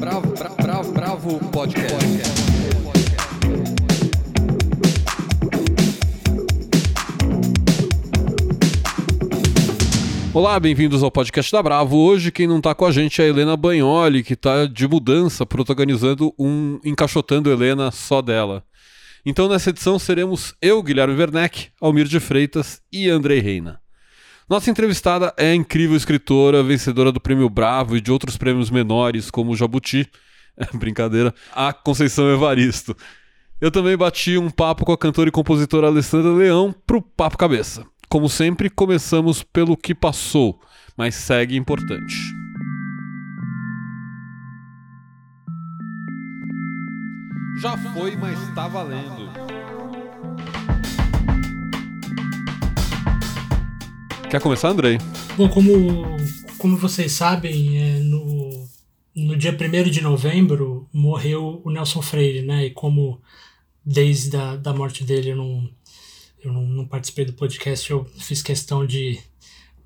Bravo, bravo, bravo, bravo podcast. Olá, bem-vindos ao podcast da Bravo. Hoje quem não tá com a gente é a Helena Bagnoli, que tá de mudança, protagonizando um Encaixotando Helena só dela. Então nessa edição seremos eu, Guilherme Werneck, Almir de Freitas e Andrei Reina. Nossa entrevistada é incrível escritora, vencedora do Prêmio Bravo e de outros prêmios menores, como o Jabuti, brincadeira, a Conceição Evaristo. Eu também bati um papo com a cantora e compositora Alessandra Leão pro Papo Cabeça. Como sempre, começamos pelo que passou, mas segue importante. Já foi, mas está valendo. Quer começar, Andrei? Bom, como, como vocês sabem, é, no, no dia 1 de novembro morreu o Nelson Freire, né? E como desde a da morte dele eu não, eu não, não participei do podcast, eu fiz questão de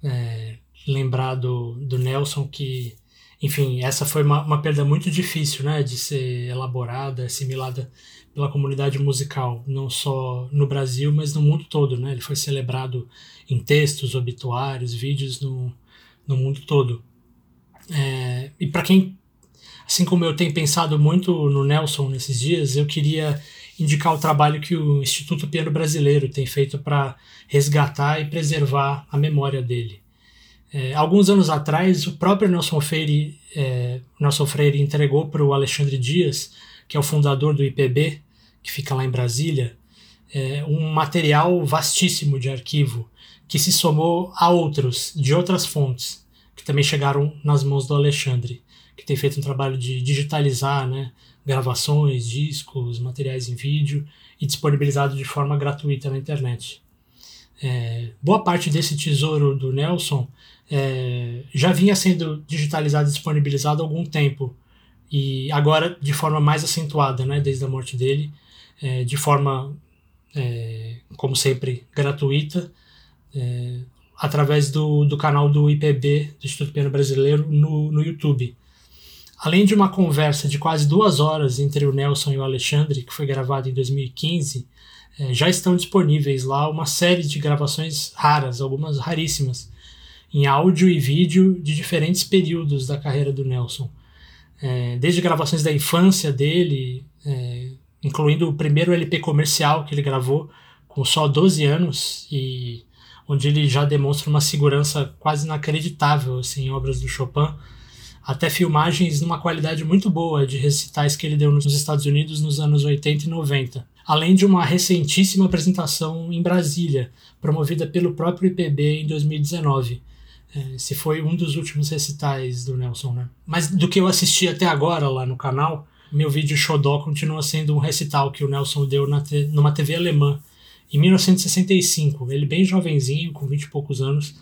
é, lembrar do, do Nelson, que, enfim, essa foi uma, uma perda muito difícil, né? De ser elaborada, assimilada pela comunidade musical, não só no Brasil, mas no mundo todo, né? Ele foi celebrado em textos, obituários, vídeos no, no mundo todo. É, e para quem, assim como eu tenho pensado muito no Nelson nesses dias, eu queria indicar o trabalho que o Instituto Piano Brasileiro tem feito para resgatar e preservar a memória dele. É, alguns anos atrás, o próprio Nelson Freire, é, Nelson Freire entregou para o Alexandre Dias, que é o fundador do IPB, que fica lá em Brasília, é, um material vastíssimo de arquivo que se somou a outros de outras fontes que também chegaram nas mãos do Alexandre, que tem feito um trabalho de digitalizar né, gravações, discos, materiais em vídeo e disponibilizado de forma gratuita na internet. É, boa parte desse tesouro do Nelson é, já vinha sendo digitalizado e disponibilizado há algum tempo, e agora de forma mais acentuada, né, desde a morte dele, é, de forma, é, como sempre, gratuita, é, através do, do canal do IPB, do Instituto Piano Brasileiro, no, no YouTube. Além de uma conversa de quase duas horas entre o Nelson e o Alexandre, que foi gravada em 2015, é, já estão disponíveis lá uma série de gravações raras, algumas raríssimas, em áudio e vídeo de diferentes períodos da carreira do Nelson. É, desde gravações da infância dele, é, incluindo o primeiro LP comercial que ele gravou com só 12 anos e onde ele já demonstra uma segurança quase inacreditável assim, em obras do Chopin, até filmagens numa qualidade muito boa de recitais que ele deu nos Estados Unidos nos anos 80 e 90, além de uma recentíssima apresentação em Brasília, promovida pelo próprio IPB em 2019. Esse foi um dos últimos recitais do Nelson, né? Mas do que eu assisti até agora lá no canal, meu vídeo Xodó continua sendo um recital que o Nelson deu te, numa TV alemã em 1965. Ele bem jovenzinho, com 20 e poucos anos,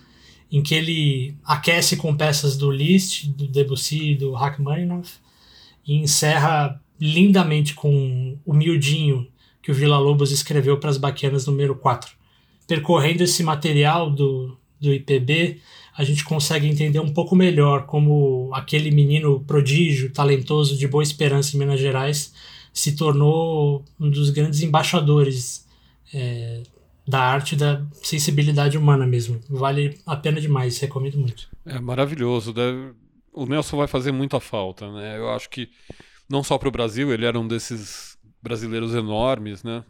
em que ele aquece com peças do Liszt, do Debussy, do Rachmaninoff e encerra lindamente com o miudinho que o Vila Lobos escreveu para as Baquianas número 4. Percorrendo esse material do, do IPB, a gente consegue entender um pouco melhor como aquele menino prodígio, talentoso de Boa Esperança em Minas Gerais se tornou um dos grandes embaixadores é, da arte da sensibilidade humana mesmo. Vale a pena demais, recomendo muito. É maravilhoso. Deve... O Nelson vai fazer muita falta, né? Eu acho que não só para o Brasil, ele era um desses brasileiros enormes, né?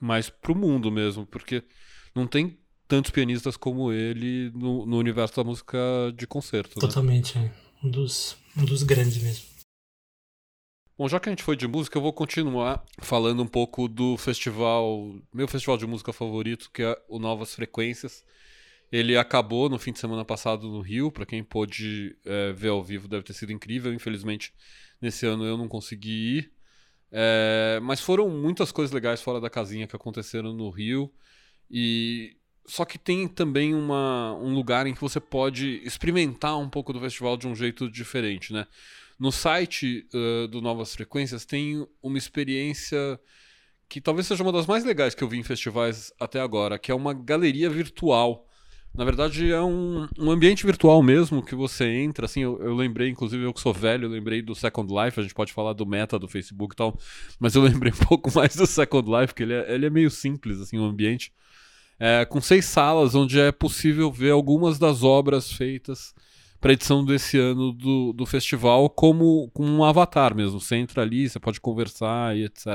Mas para o mundo mesmo, porque não tem tantos pianistas como ele no, no universo da música de concerto. Né? Totalmente, é. Um dos, um dos grandes mesmo. Bom, já que a gente foi de música, eu vou continuar falando um pouco do festival, meu festival de música favorito, que é o Novas Frequências. Ele acabou no fim de semana passado no Rio, para quem pôde é, ver ao vivo deve ter sido incrível. Infelizmente, nesse ano eu não consegui ir. É, mas foram muitas coisas legais fora da casinha que aconteceram no Rio. E só que tem também uma, um lugar em que você pode experimentar um pouco do festival de um jeito diferente, né? No site uh, do Novas Frequências tem uma experiência que talvez seja uma das mais legais que eu vi em festivais até agora, que é uma galeria virtual Na verdade, é um, um ambiente virtual mesmo que você entra. Assim, eu, eu, lembrei, inclusive, eu que sou velho, eu lembrei do Second Life. A gente pode falar do meta do Facebook e tal, mas eu lembrei um pouco mais do Second Life, porque ele é, ele é meio simples, assim, o ambiente. É, com seis salas onde é possível ver algumas das obras feitas para edição desse ano do, do festival como, como um avatar mesmo. Você entra ali, você pode conversar e etc.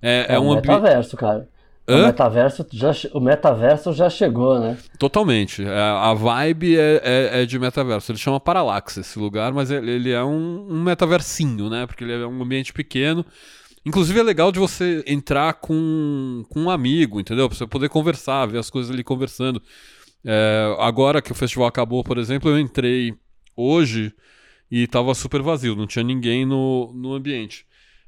É, é, é um metaverso, cara. O metaverso, já, o metaverso já chegou, né? Totalmente. É, a vibe é, é, é, de metaverso. Ele chama Parallax esse lugar, mas ele, ele é um, um, metaversinho, né? Porque ele é um ambiente pequeno. Inclusive é legal de você entrar com, com um amigo, entendeu? Pra você poder conversar, ver as coisas ali conversando. É, agora que o festival acabou, por exemplo, eu entrei hoje e tava super vazio, não tinha ninguém no, no ambiente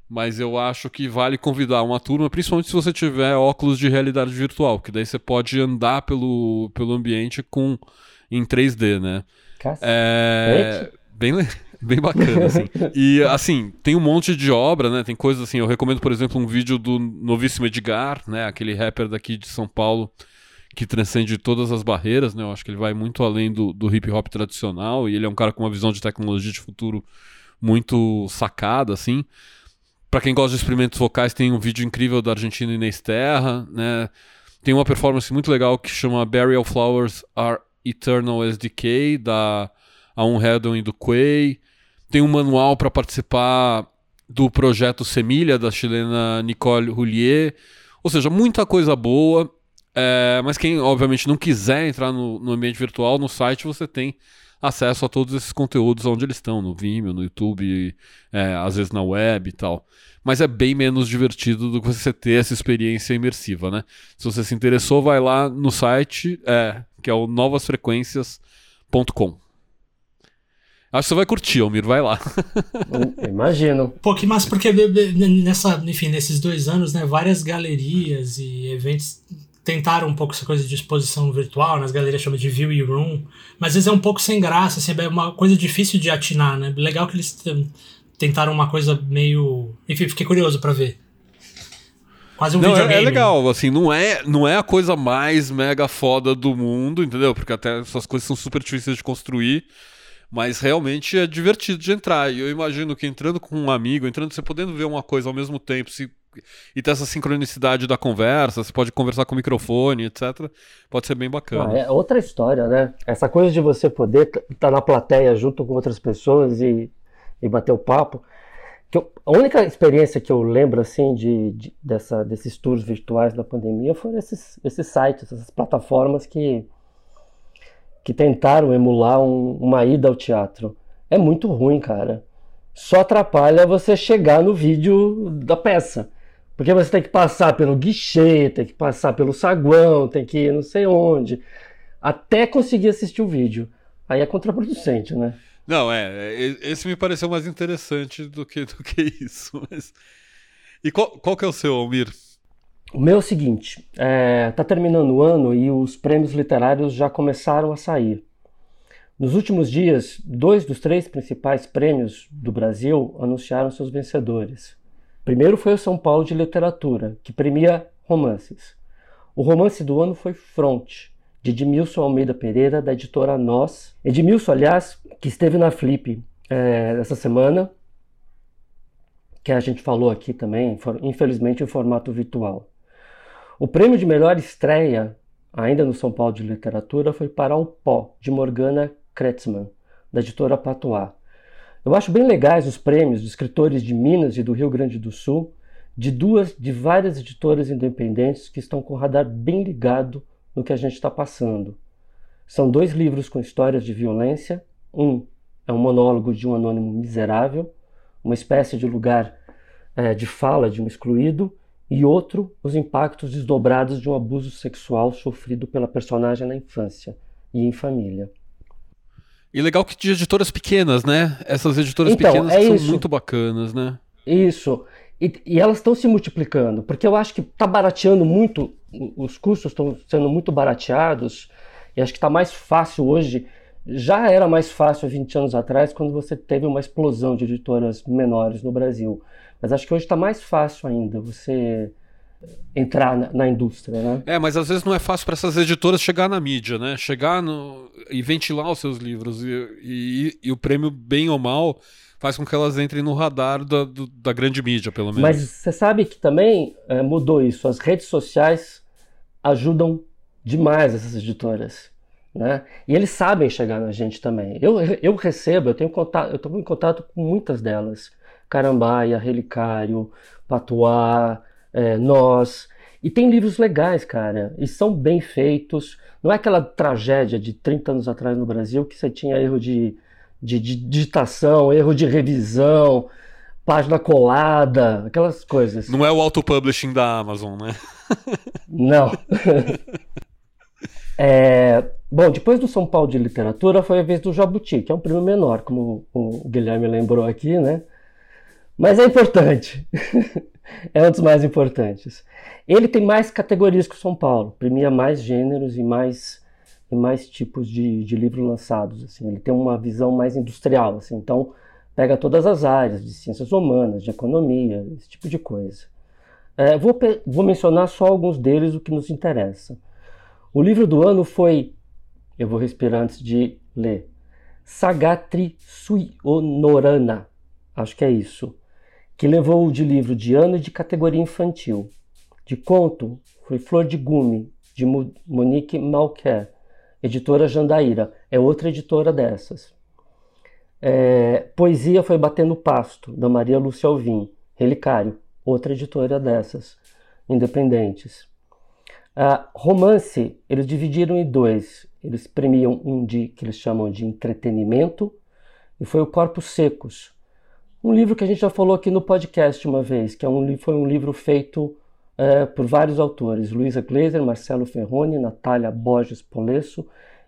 mas eu acho que vale convidar uma turma, principalmente se você tiver óculos de realidade virtual, que daí você pode andar pelo, pelo ambiente com em 3D, né? É bem, bem bacana, assim. e, assim, tem um monte de obra, né? Tem coisas assim, eu recomendo, por exemplo, um vídeo do novíssimo Edgar, né? Aquele rapper daqui de São Paulo, que transcende todas as barreiras, né? Eu acho que ele vai muito além do, do hip hop tradicional e ele é um cara com uma visão de tecnologia de futuro muito sacada, assim. Para quem gosta de experimentos vocais, tem um vídeo incrível da Argentina Inês Terra, né? Tem uma performance muito legal que chama Burial Flowers Are Eternal as Decay, da Aun Hedon e do Quay. Tem um manual para participar do projeto Semilha, da chilena Nicole Roulier. Ou seja, muita coisa boa. É, mas quem, obviamente, não quiser entrar no, no ambiente virtual, no site você tem acesso a todos esses conteúdos onde eles estão, no Vimeo, no YouTube, é, às vezes na web e tal. Mas é bem menos divertido do que você ter essa experiência imersiva, né? Se você se interessou, vai lá no site, é, que é o novasfrequências.com. Acho que você vai curtir, Almir, vai lá. Imagino. Pô, que massa, porque nessa, enfim, nesses dois anos, né, várias galerias e eventos tentaram um pouco essa coisa de exposição virtual, nas galerias chamam de view e room, mas às vezes é um pouco sem graça, assim, é uma coisa difícil de atinar, né? Legal que eles tentaram uma coisa meio, enfim, fiquei curioso para ver. Quase um não, videogame. É, é legal, assim, não é, não é a coisa mais mega foda do mundo, entendeu? Porque até essas coisas são super difíceis de construir, mas realmente é divertido de entrar. E eu imagino que entrando com um amigo, entrando, você podendo ver uma coisa ao mesmo tempo, se e ter essa sincronicidade da conversa, você pode conversar com o microfone, etc. Pode ser bem bacana. Ah, é outra história, né? Essa coisa de você poder estar tá na plateia junto com outras pessoas e, e bater o papo. Que eu, a única experiência que eu lembro assim de, de, dessa, desses tours virtuais da pandemia foram esses, esses sites, essas plataformas que, que tentaram emular um, uma ida ao teatro. É muito ruim, cara. Só atrapalha você chegar no vídeo da peça. Porque você tem que passar pelo guichê, tem que passar pelo saguão, tem que ir não sei onde, até conseguir assistir o vídeo. Aí é contraproducente, né? Não, é, é. Esse me pareceu mais interessante do que, do que isso. Mas... E qual, qual que é o seu, Almir? O meu é o seguinte: é, tá terminando o ano e os prêmios literários já começaram a sair. Nos últimos dias, dois dos três principais prêmios do Brasil anunciaram seus vencedores. Primeiro foi o São Paulo de Literatura, que premia romances. O romance do ano foi Fronte, de Edmilson Almeida Pereira, da editora Nós. Edmilson, aliás, que esteve na Flip é, essa semana, que a gente falou aqui também, infelizmente em formato virtual. O prêmio de melhor estreia, ainda no São Paulo de Literatura, foi para O Pó, de Morgana Kretzmann, da editora Patois. Eu acho bem legais os prêmios de escritores de Minas e do Rio Grande do Sul, de duas, de várias editoras independentes que estão com o radar bem ligado no que a gente está passando. São dois livros com histórias de violência. Um é um monólogo de um anônimo miserável, uma espécie de lugar é, de fala de um excluído, e outro, os impactos desdobrados de um abuso sexual sofrido pela personagem na infância e em família. E legal que de editoras pequenas, né? Essas editoras então, pequenas é são muito bacanas, né? Isso. E, e elas estão se multiplicando, porque eu acho que está barateando muito, os custos estão sendo muito barateados, e acho que está mais fácil hoje. Já era mais fácil há 20 anos atrás, quando você teve uma explosão de editoras menores no Brasil. Mas acho que hoje está mais fácil ainda você entrar na, na, indústria, né? É, mas às vezes não é fácil para essas editoras chegar na mídia, né? Chegar no, e ventilar os seus livros. E, e, e, o prêmio, bem ou mal, faz com que elas entrem no radar da, do, da grande mídia, pelo menos. Mas você sabe que também é, mudou isso. As redes sociais ajudam demais essas editoras. Né? E eles sabem chegar na gente também. Eu, eu recebo, eu tenho contato, eu estou em contato com muitas delas. Carambaia, Relicário, Patuá, é, Nós. E tem livros legais, cara, e são bem feitos. Não é aquela tragédia de 30 anos atrás no Brasil que você tinha erro de, de, de digitação, erro de revisão, página colada, aquelas coisas. Não é o auto-publishing da Amazon, né? Não. é, bom, depois do São Paulo de Literatura foi a vez do Jabuti, que é um prêmio menor, como o Guilherme lembrou aqui, né? Mas é importante. é um dos mais importantes. Ele tem mais categorias que o São Paulo, premia mais gêneros e mais, e mais tipos de, de livros lançados. Assim. Ele tem uma visão mais industrial, assim. então pega todas as áreas de ciências humanas, de economia, esse tipo de coisa. É, vou, vou mencionar só alguns deles, o que nos interessa. O livro do ano foi, eu vou respirar antes de ler, Sagatri Suionorana, acho que é isso que levou o de livro de ano e de categoria infantil. De conto foi Flor de Gume, de Monique Malquer, editora Jandaíra, é outra editora dessas. É, Poesia foi Batendo Pasto, da Maria Lúcia Alvim, Relicário, outra editora dessas, independentes. Ah, romance, eles dividiram em dois. Eles premiam um de que eles chamam de entretenimento e foi o Corpos Secos, um livro que a gente já falou aqui no podcast uma vez, que é um, foi um livro feito é, por vários autores: Luísa Gleiser, Marcelo Ferroni, Natália Borges Polesso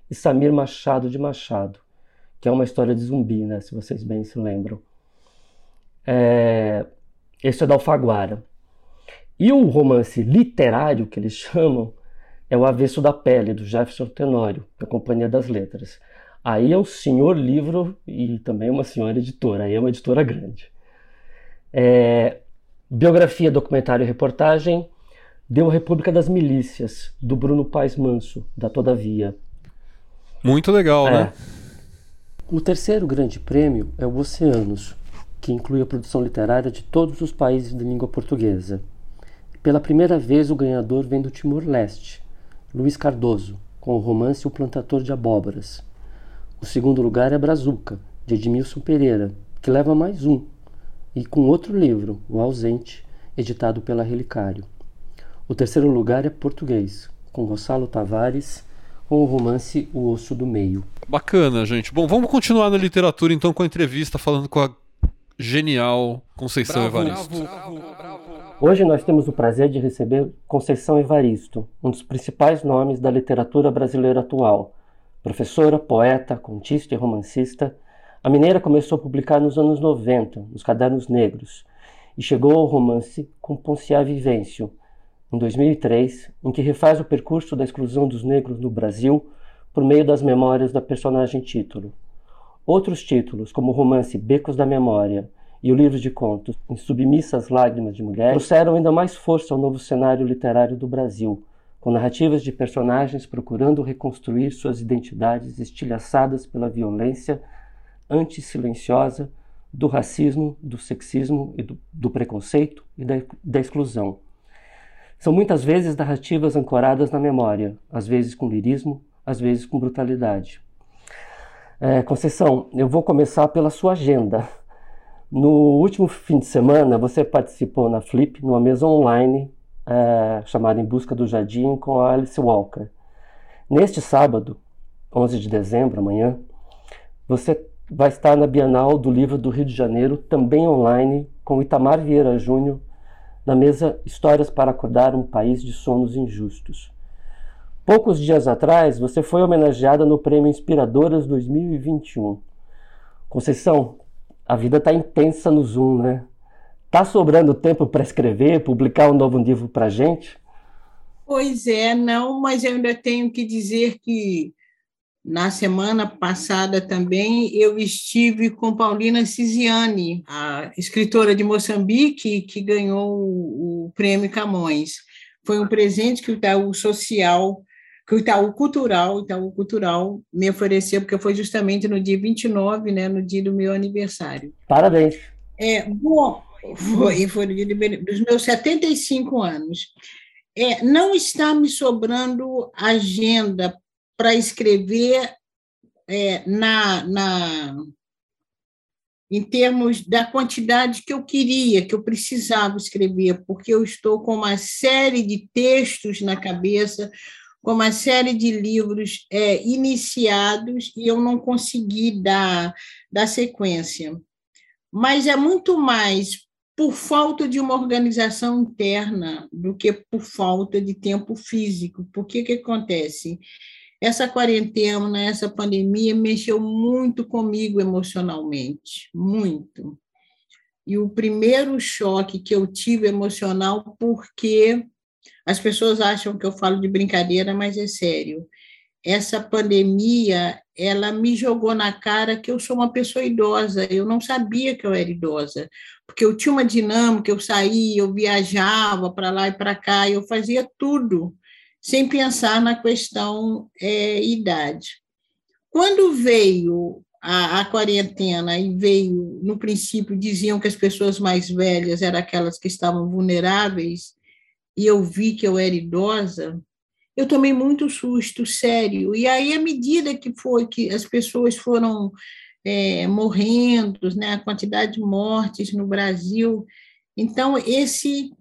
e Samir Machado de Machado, que é uma história de zumbi, né, se vocês bem se lembram. É, esse é da Alfaguara. E o romance literário que eles chamam é O Avesso da Pele, do Jefferson Tenório, da Companhia das Letras. Aí é um senhor livro e também uma senhora editora, aí é uma editora grande. É, biografia, documentário e reportagem deu República das Milícias, do Bruno Paes Manso, da Todavia. Muito legal, é. né? O terceiro grande prêmio é o Oceanos, que inclui a produção literária de todos os países de língua portuguesa. Pela primeira vez, o ganhador vem do Timor-Leste, Luiz Cardoso, com o romance O Plantador de Abóboras. O segundo lugar é Brazuca, de Edmilson Pereira, que leva mais um, e com outro livro, O Ausente, editado pela Relicário. O terceiro lugar é Português, com Gonçalo Tavares, com o romance O Osso do Meio. Bacana, gente. Bom, vamos continuar na literatura então com a entrevista falando com a genial Conceição bravo, Evaristo. Bravo, bravo, Hoje nós temos o prazer de receber Conceição Evaristo, um dos principais nomes da literatura brasileira atual Professora, poeta, contista e romancista, a mineira começou a publicar nos anos 90, nos Cadernos Negros, e chegou ao romance com Ponciá Vivêncio, em 2003, em que refaz o percurso da exclusão dos negros no Brasil por meio das memórias da personagem título. Outros títulos, como o romance Becos da Memória e o livro de contos Em Submissas Lágrimas de Mulher, trouxeram ainda mais força ao novo cenário literário do Brasil, com narrativas de personagens procurando reconstruir suas identidades estilhaçadas pela violência anti-silenciosa do racismo, do sexismo e do, do preconceito e da, da exclusão. São muitas vezes narrativas ancoradas na memória, às vezes com lirismo, às vezes com brutalidade. É, Conceição, eu vou começar pela sua agenda. No último fim de semana, você participou na Flip, numa mesa online é, chamada Em Busca do Jardim com a Alice Walker. Neste sábado, 11 de dezembro, amanhã, você vai estar na Bienal do Livro do Rio de Janeiro, também online, com Itamar Vieira Júnior, na mesa Histórias para Acordar um País de Sonos Injustos. Poucos dias atrás, você foi homenageada no Prêmio Inspiradoras 2021. Conceição, a vida está intensa no Zoom, né? Tá sobrando tempo para escrever, publicar um novo livro para gente? Pois é, não, mas eu ainda tenho que dizer que na semana passada também eu estive com Paulina Cisiani, a escritora de Moçambique, que ganhou o o Prêmio Camões. Foi um presente que o Itaú Social, que o Itaú Cultural, o Itaú Cultural me ofereceu, porque foi justamente no dia 29, né, no dia do meu aniversário. Parabéns. É, bom, foi, foi dos meus 75 anos. É, não está me sobrando agenda para escrever é, na, na, em termos da quantidade que eu queria, que eu precisava escrever, porque eu estou com uma série de textos na cabeça, com uma série de livros é, iniciados e eu não consegui dar, dar sequência. Mas é muito mais por falta de uma organização interna do que por falta de tempo físico. Porque que acontece? Essa quarentena, essa pandemia mexeu muito comigo emocionalmente, muito. E o primeiro choque que eu tive emocional, porque as pessoas acham que eu falo de brincadeira, mas é sério. Essa pandemia, ela me jogou na cara que eu sou uma pessoa idosa. Eu não sabia que eu era idosa, porque eu tinha uma dinâmica, eu saía, eu viajava para lá e para cá, eu fazia tudo sem pensar na questão é, idade. Quando veio a, a, quarentena e veio, no princípio, diziam que as pessoas mais velhas eram aquelas que estavam vulneráveis, e eu vi que eu era idosa, eu tomei muito susto, sério. E aí, à medida que foi que as pessoas foram é, morrendo, né, a quantidade de mortes no Brasil, então esse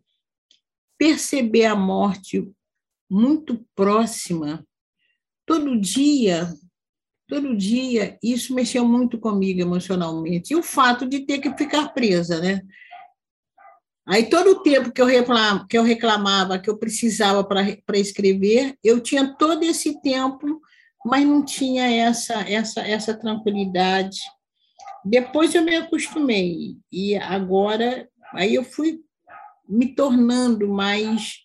perceber a morte muito próxima, todo dia, todo dia, isso mexeu muito comigo emocionalmente. E o fato de ter que ficar presa, né? Aí todo o tempo que eu, reclam, que eu reclamava, que eu precisava para escrever, eu tinha todo esse tempo, mas não tinha essa, essa, essa tranquilidade. Depois eu me acostumei, e agora aí eu fui me tornando mais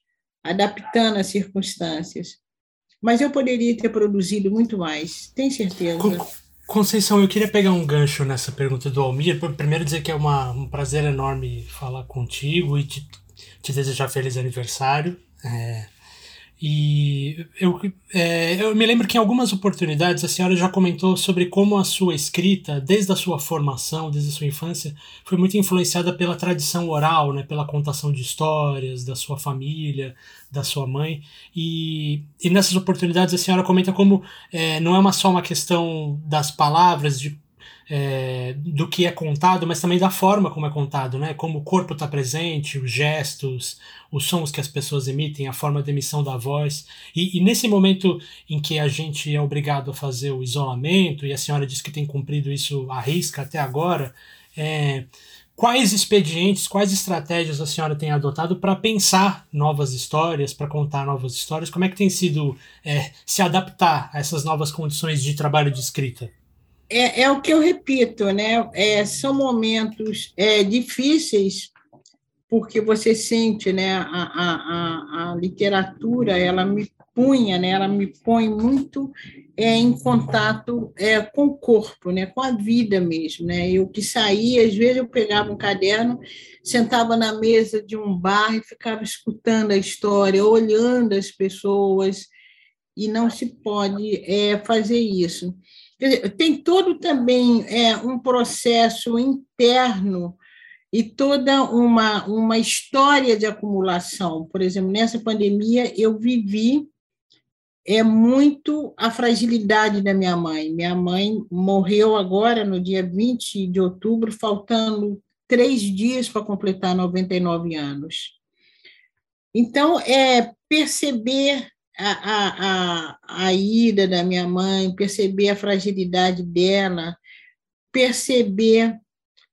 adaptando às circunstâncias. Mas eu poderia ter produzido muito mais, tem certeza. Conceição, eu queria pegar um gancho nessa pergunta do Almir. Primeiro dizer que é uma, um prazer enorme falar contigo e te, te desejar feliz aniversário. É, e eu, é, eu me lembro que em algumas oportunidades a senhora já comentou sobre como a sua escrita, desde a sua formação, desde a sua infância, foi muito influenciada pela tradição oral, né, pela contação de histórias da sua família, da sua mãe. E, e nessas oportunidades a senhora comenta como é, não é uma só uma questão das palavras, de é, do que é contado, mas também da forma como é contado, né? Como o corpo está presente, os gestos, os sons que as pessoas emitem, a forma de emissão da voz. E, e, nesse momento em que a gente é obrigado a fazer o isolamento, e a senhora diz que tem cumprido isso à risca até agora, é, quais expedientes, quais estratégias a senhora tem adotado para pensar novas histórias, para contar novas histórias? Como é que tem sido é, se adaptar a essas novas condições de trabalho de escrita? É, é o que eu repito, né? É, são momentos é, difíceis porque você sente, né? A, a, a, a, literatura, ela me punha, né? Ela me põe muito é, em contato é, com o corpo, né? Com a vida mesmo, né? Eu que saía, às vezes eu pegava um caderno, sentava na mesa de um bar e ficava escutando a história, olhando as pessoas, e não se pode é, fazer isso tem todo também é, um processo interno e toda uma, uma história de acumulação. Por exemplo, nessa pandemia, eu vivi é muito a fragilidade da minha mãe. Minha mãe morreu agora, no dia 20 de outubro, faltando três dias para completar 99 anos. Então, é perceber a, a, a ida da minha mãe, perceber a fragilidade dela, perceber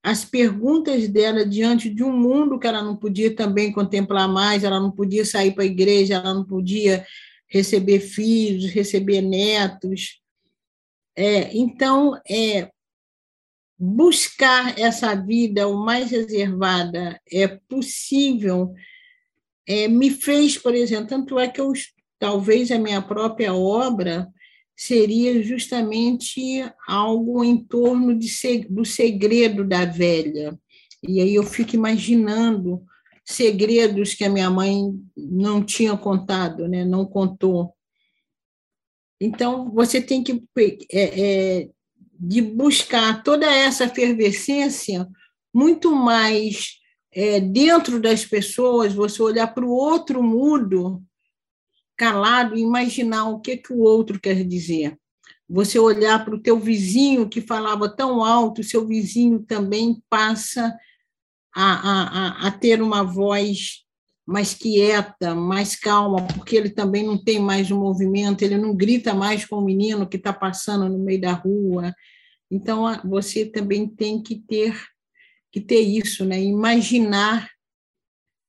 as perguntas dela diante de um mundo que ela não podia também contemplar mais, ela não podia sair para a igreja, ela não podia receber filhos, receber netos. É, então, é, buscar essa vida o mais reservada é possível é, me fez, por exemplo, tanto é que eu talvez a minha própria obra seria justamente algo em torno de, do segredo da velha. E aí eu fico imaginando segredos que a minha mãe não tinha contado, né? não contou. Então, você tem que é, é, de buscar toda essa efervescência muito mais é, dentro das pessoas, você olhar para o outro mudo, calado, e imaginar o que, que o outro quer dizer. Você olhar para o teu vizinho que falava tão alto, seu vizinho também passa a, a, a ter uma voz mais quieta, mais calma, porque ele também não tem mais o movimento, ele não grita mais com o menino que está passando no meio da rua. Então, você também tem que ter que ter isso, né? imaginar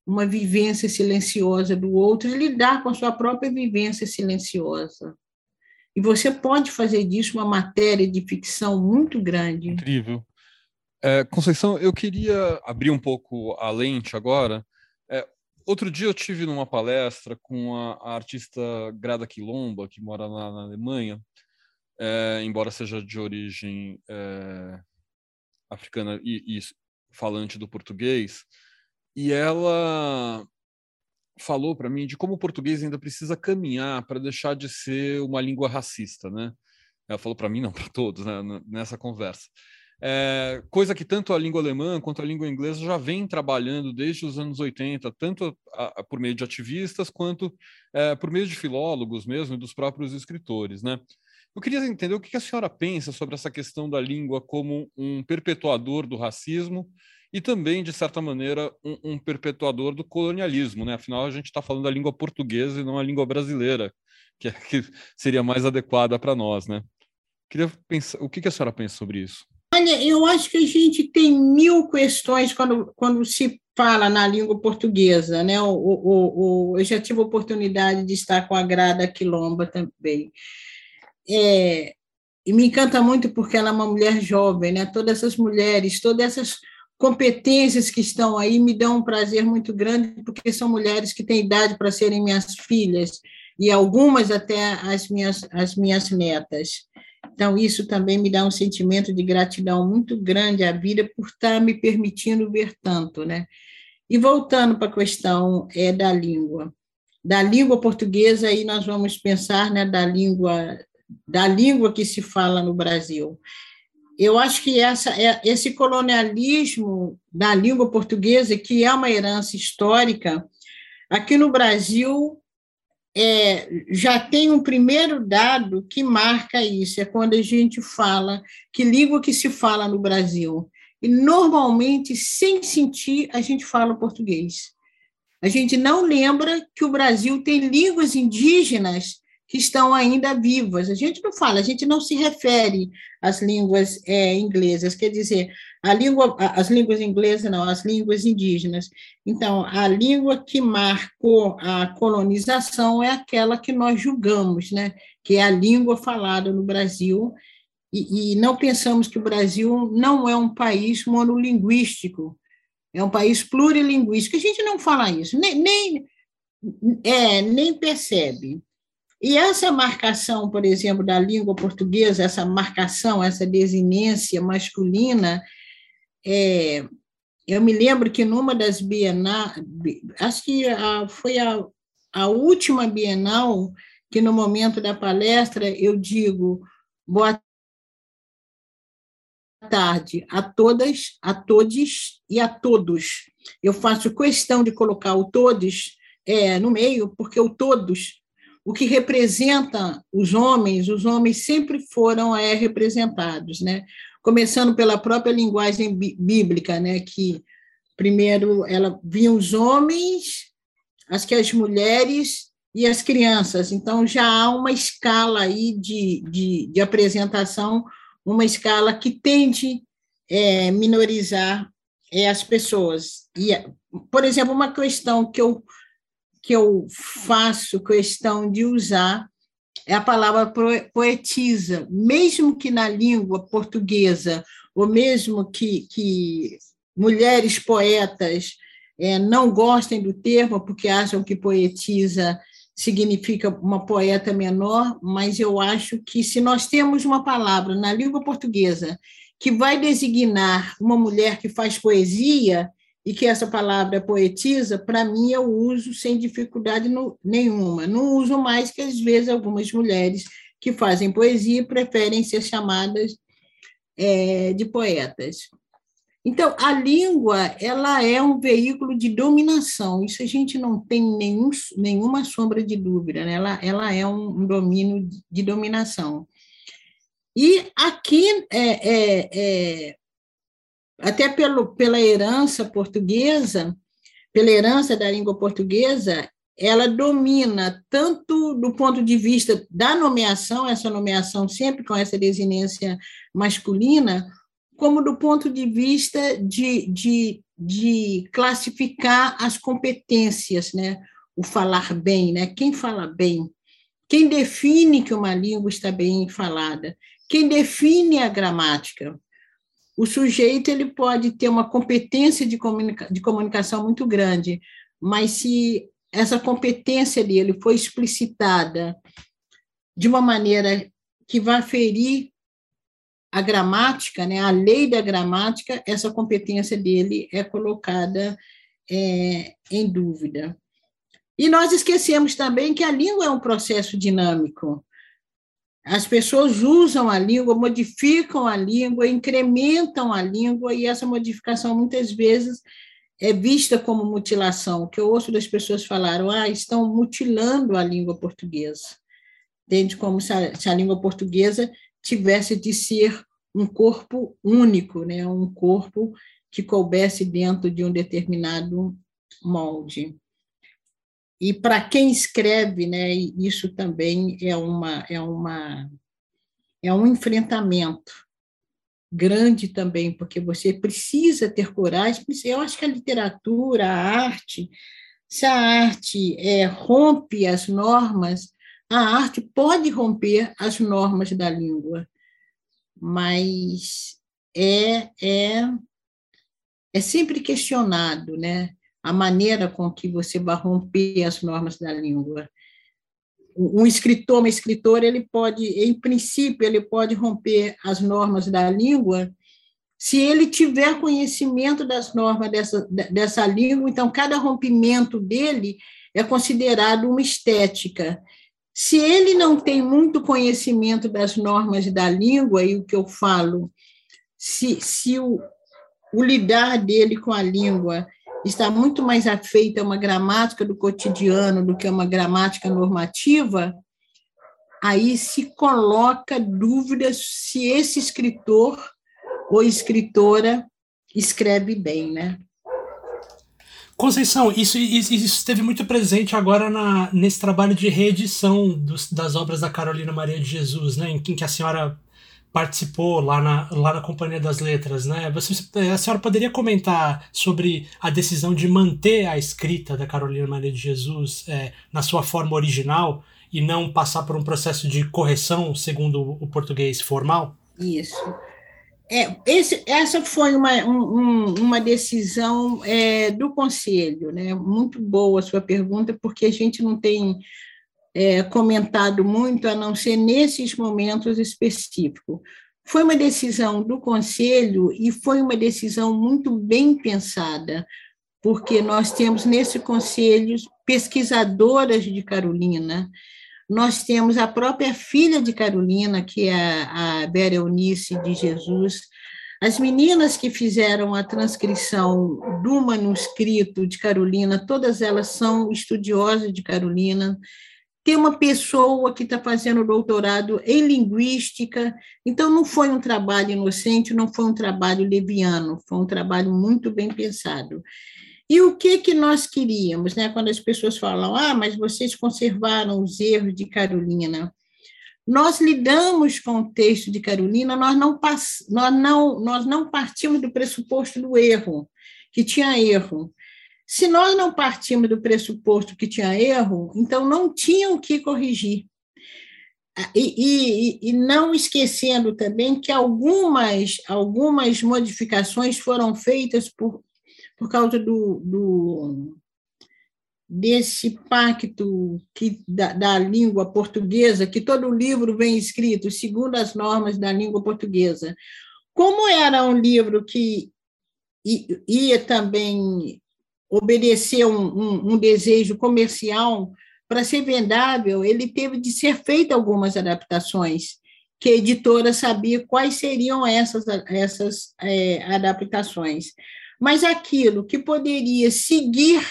uma vivência silenciosa do outro e lidar com a sua própria vivência silenciosa. E você pode fazer disso uma matéria de ficção muito grande. Incrível. É, Conceição, eu queria abrir um pouco a lente agora. É, outro dia eu tive numa palestra com a, a artista Grada Quilomba, que mora na, na Alemanha, é, embora seja de origem é, africana e, e falante do português, e ela falou para mim de como o português ainda precisa caminhar para deixar de ser uma língua racista, né? Ela falou para mim, não para todos, né, nessa conversa. É, coisa que tanto a língua alemã quanto a língua inglesa já vem trabalhando desde os anos 80, tanto a, a, por meio de ativistas quanto é, por meio de filólogos mesmo e dos próprios escritores, né? Eu queria entender o que a senhora pensa sobre essa questão da língua como um perpetuador do racismo e também, de certa maneira, um, um perpetuador do colonialismo, né? Afinal, a gente está falando da língua portuguesa e não a língua brasileira, que, é, que seria mais adequada para nós, né? Queria pensar, o que a senhora pensa sobre isso? Olha, eu acho que a gente tem mil questões quando, quando se fala na língua portuguesa, né? O, o, o, eu já tive a oportunidade de estar com a Grada Quilomba também. É, e me encanta muito porque ela é uma mulher jovem, né? Todas essas mulheres, todas essas competências que estão aí me dão um prazer muito grande, porque são mulheres que têm idade para serem minhas filhas e algumas até as minhas, as minhas netas. Então, isso também me dá um sentimento de gratidão muito grande à vida por estar me permitindo ver tanto, né? E voltando para a questão é, da língua. Da língua portuguesa, aí nós vamos pensar né, da língua da língua que se fala no Brasil. Eu acho que essa, é, esse colonialismo da língua portuguesa, que é uma herança histórica, aqui no Brasil é, já tem um primeiro dado que marca isso, é quando a gente fala que língua que se fala no Brasil. E normalmente, sem sentir, a gente fala português. A gente não lembra que o Brasil tem línguas indígenas que estão ainda vivas. A gente não fala, a gente não se refere às línguas é, inglesas, quer dizer, a língua, as línguas inglesas não, as línguas indígenas. Então, a língua que marcou a colonização é aquela que nós julgamos, né? que é a língua falada no Brasil, e, e não pensamos que o Brasil não é um país monolinguístico, é um país plurilinguístico. A gente não fala isso, nem, nem, é, nem percebe. E essa marcação, por exemplo, da língua portuguesa, essa marcação, essa desinência masculina, é, eu me lembro que numa das bienais, acho que a, foi a, a última bienal, que no momento da palestra eu digo boa tarde a todas, a todos e a todos. Eu faço questão de colocar o todos é, no meio, porque o todos o que representa os homens, os homens sempre foram é, representados, né? Começando pela própria linguagem bíblica, né? Que primeiro ela via os homens, as que as mulheres e as crianças. Então já há uma escala aí de, de, de apresentação, uma escala que tende a é, minorizar é, as pessoas. E, por exemplo, uma questão que eu que eu faço questão de usar é a palavra poetisa, mesmo que na língua portuguesa, ou mesmo que, que mulheres poetas é, não gostem do termo, porque acham que poetisa significa uma poeta menor, mas eu acho que se nós temos uma palavra na língua portuguesa que vai designar uma mulher que faz poesia, e que essa palavra poetiza, para mim eu uso sem dificuldade no, nenhuma. Não uso mais que às vezes algumas mulheres que fazem poesia preferem ser chamadas é, de poetas. Então, a língua ela é um veículo de dominação, isso a gente não tem nenhum, nenhuma sombra de dúvida, né? ela, ela é um, domínio de dominação. E aqui, é, é, é, até pelo, pela herança portuguesa, pela herança da língua portuguesa, ela domina tanto do ponto de vista da nomeação, essa nomeação sempre com essa desinência masculina, como do ponto de vista de, de, de classificar as competências, né? o falar bem, né? quem fala bem, quem define que uma língua está bem falada, quem define a gramática. O sujeito ele pode ter uma competência de, comunica de comunicação muito grande, mas se essa competência dele foi explicitada de uma maneira que vai ferir a gramática, né, a lei da gramática, essa competência dele é colocada é, em dúvida. E nós esquecemos também que a língua é um processo dinâmico. As pessoas usam a língua, modificam a língua, incrementam a língua, e essa modificação muitas vezes é vista como mutilação, que eu ouço das pessoas falaram, ah, estão mutilando a língua portuguesa. Entende? Como se a, se a língua portuguesa tivesse de ser um corpo único, né? um corpo que coubesse dentro de um determinado molde. E para quem escreve, né, isso também é uma é uma é um enfrentamento grande também, porque você precisa ter coragem. Eu acho que a literatura, a arte, se a arte é, rompe as normas, a arte pode romper as normas da língua, mas é, é, é sempre questionado, né? A maneira com que você vai romper as normas da língua um escritor, uma escritora, ele pode, em princípio, ele pode romper as normas da língua se ele tiver conhecimento das normas dessa, dessa língua, então cada rompimento dele é considerado uma estética. Se ele não tem muito conhecimento das normas da língua, e o que eu falo, se, se o, o lidar dele com a língua está muito mais afeita a uma gramática do cotidiano do que a uma gramática normativa, aí se coloca dúvidas se esse escritor ou escritora escreve bem, né? Conceição, isso, isso, isso esteve muito presente agora na, nesse trabalho de reedição dos, das obras da Carolina Maria de Jesus, né, em que a senhora participou lá na, lá na Companhia das Letras, né? Você, a senhora poderia comentar sobre a decisão de manter a escrita da Carolina Maria de Jesus é, na sua forma original e não passar por um processo de correção segundo o português formal? Isso. É, esse, essa foi uma, um, uma decisão é, do Conselho, né? Muito boa a sua pergunta, porque a gente não tem é, comentado muito, a não ser nesses momentos específicos. Foi uma decisão do Conselho e foi uma decisão muito bem pensada, porque nós temos nesse Conselho pesquisadoras de Carolina, nós temos a própria filha de Carolina, que é a Vera Eunice de Jesus, as meninas que fizeram a transcrição do manuscrito de Carolina, todas elas são estudiosas de Carolina, tem uma pessoa que está fazendo doutorado em linguística, então não foi um trabalho inocente, não foi um trabalho leviano, foi um trabalho muito bem pensado. E o que que nós queríamos, né? Quando as pessoas falam, ah, mas vocês conservaram os erros de Carolina. Nós lidamos com o texto de Carolina, nós não, nós não, nós não partimos do pressuposto do erro, que tinha erro. Se nós não partimos do pressuposto que tinha erro, então não tinham o que corrigir. E, e, e, não esquecendo também que algumas, algumas modificações foram feitas por, por causa do, do desse pacto que, da, da língua portuguesa, que todo livro vem escrito segundo as normas da língua portuguesa. Como era um livro que ia também obedecer um, um, um desejo comercial para ser vendável, ele teve de ser feito algumas adaptações, que a editora sabia quais seriam essas, essas é, adaptações. Mas aquilo que poderia seguir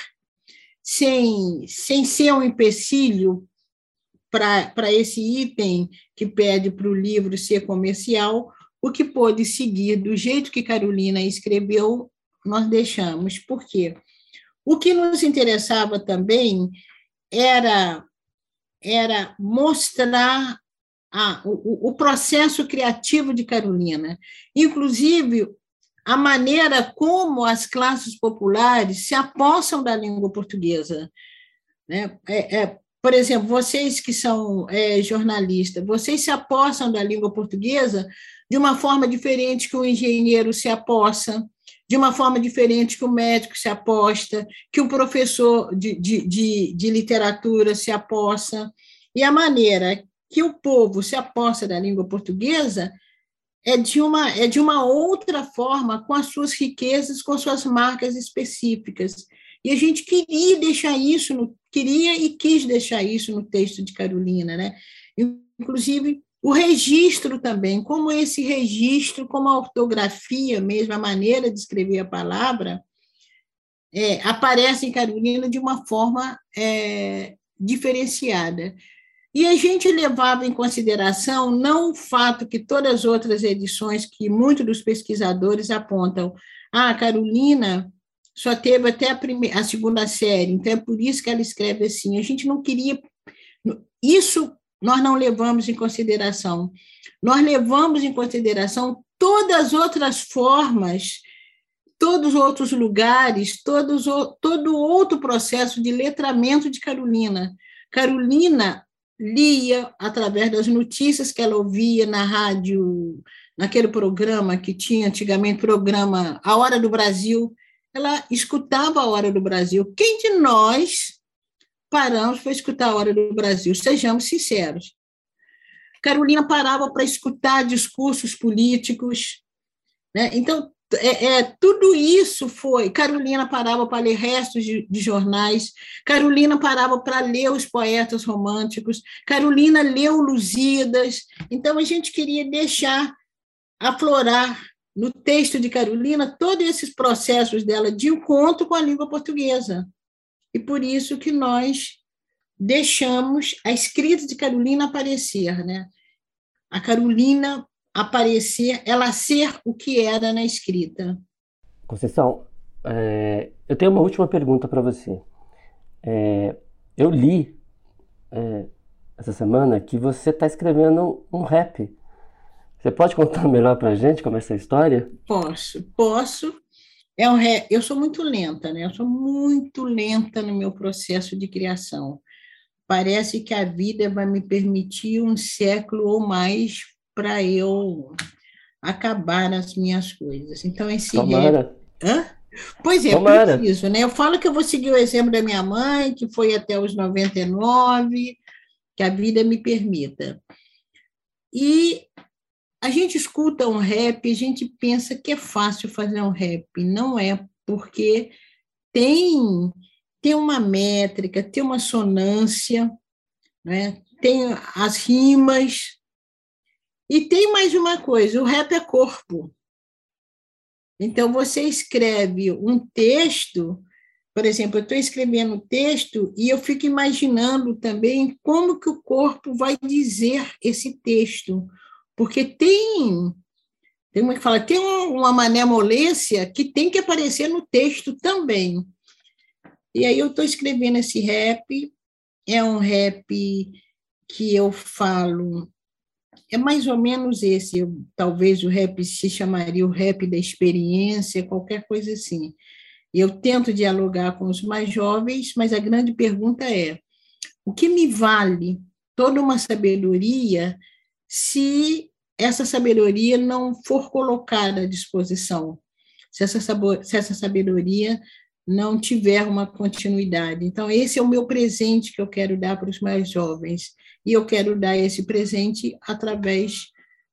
sem, sem ser um empecilho para esse item que pede para o livro ser comercial, o que pôde seguir do jeito que Carolina escreveu, nós deixamos. Por quê? O que nos interessava também era, era mostrar a, o, o processo criativo de Carolina, inclusive a maneira como as classes populares se apossam da língua portuguesa. Né? É, é, por exemplo, vocês que são é, jornalistas, vocês se apossam da língua portuguesa de uma forma diferente que o engenheiro se apossa, de uma forma diferente que o médico se aposta, que o professor de, de, de, de literatura se aposta. E a maneira que o povo se aposta da língua portuguesa é de uma é de uma outra forma com as suas riquezas, com suas marcas específicas. E a gente queria deixar isso no queria e quis deixar isso no texto de Carolina, né? Inclusive o registro também, como esse registro, como a ortografia mesmo, a maneira de escrever a palavra, é, aparece em Carolina de uma forma é, diferenciada. E a gente levava em consideração não o fato que todas as outras edições que muitos dos pesquisadores apontam, ah, Carolina só teve até a, primeira, a segunda série, então é por isso que ela escreve assim. A gente não queria. Isso nós não levamos em consideração. Nós levamos em consideração todas as outras formas, todos os outros lugares, todos, todo outro processo de letramento de Carolina. Carolina lia através das notícias que ela ouvia na rádio, naquele programa que tinha antigamente, programa A Hora do Brasil, ela escutava a Hora do Brasil. Quem de nós paramos para escutar a Hora do Brasil? Sejamos sinceros. Carolina parava para escutar discursos políticos. Né? Então, é, é, tudo isso foi. Carolina parava para ler restos de, de jornais, Carolina parava para ler os poetas românticos, Carolina leu Lusíadas. Então, a gente queria deixar aflorar no texto de Carolina todos esses processos dela de encontro com a língua portuguesa. E por isso que nós deixamos a escrita de Carolina aparecer, né? A Carolina aparecer, ela ser o que era na escrita. Conceição, é, eu tenho uma última pergunta para você. É, eu li é, essa semana que você está escrevendo um rap. Você pode contar melhor para a gente como é essa história? Posso, posso. É. Eu sou muito lenta, né? Eu sou muito lenta no meu processo de criação. Parece que a vida vai me permitir um século ou mais para eu acabar as minhas coisas. Então, esse Tomara. Hã? Pois é, Tomara. preciso, né? Eu falo que eu vou seguir o exemplo da minha mãe, que foi até os 99, que a vida me permita. E a gente escuta um rap, a gente pensa que é fácil fazer um rap. Não é, porque tem, tem uma métrica, tem uma sonância, né? tem as rimas, e tem mais uma coisa: o rap é corpo. Então, você escreve um texto, por exemplo, eu estou escrevendo um texto e eu fico imaginando também como que o corpo vai dizer esse texto, porque tem tem uma que fala tem uma manemolência que tem que aparecer no texto também. E aí eu estou escrevendo esse rap, é um rap que eu falo é mais ou menos esse. talvez o rap se chamaria o rap da experiência, qualquer coisa assim. Eu tento dialogar com os mais jovens, mas a grande pergunta é: o que me vale toda uma sabedoria se essa sabedoria não for colocada à disposição? Se essa, se essa sabedoria não tiver uma continuidade. Então, esse é o meu presente que eu quero dar para os mais jovens e eu quero dar esse presente através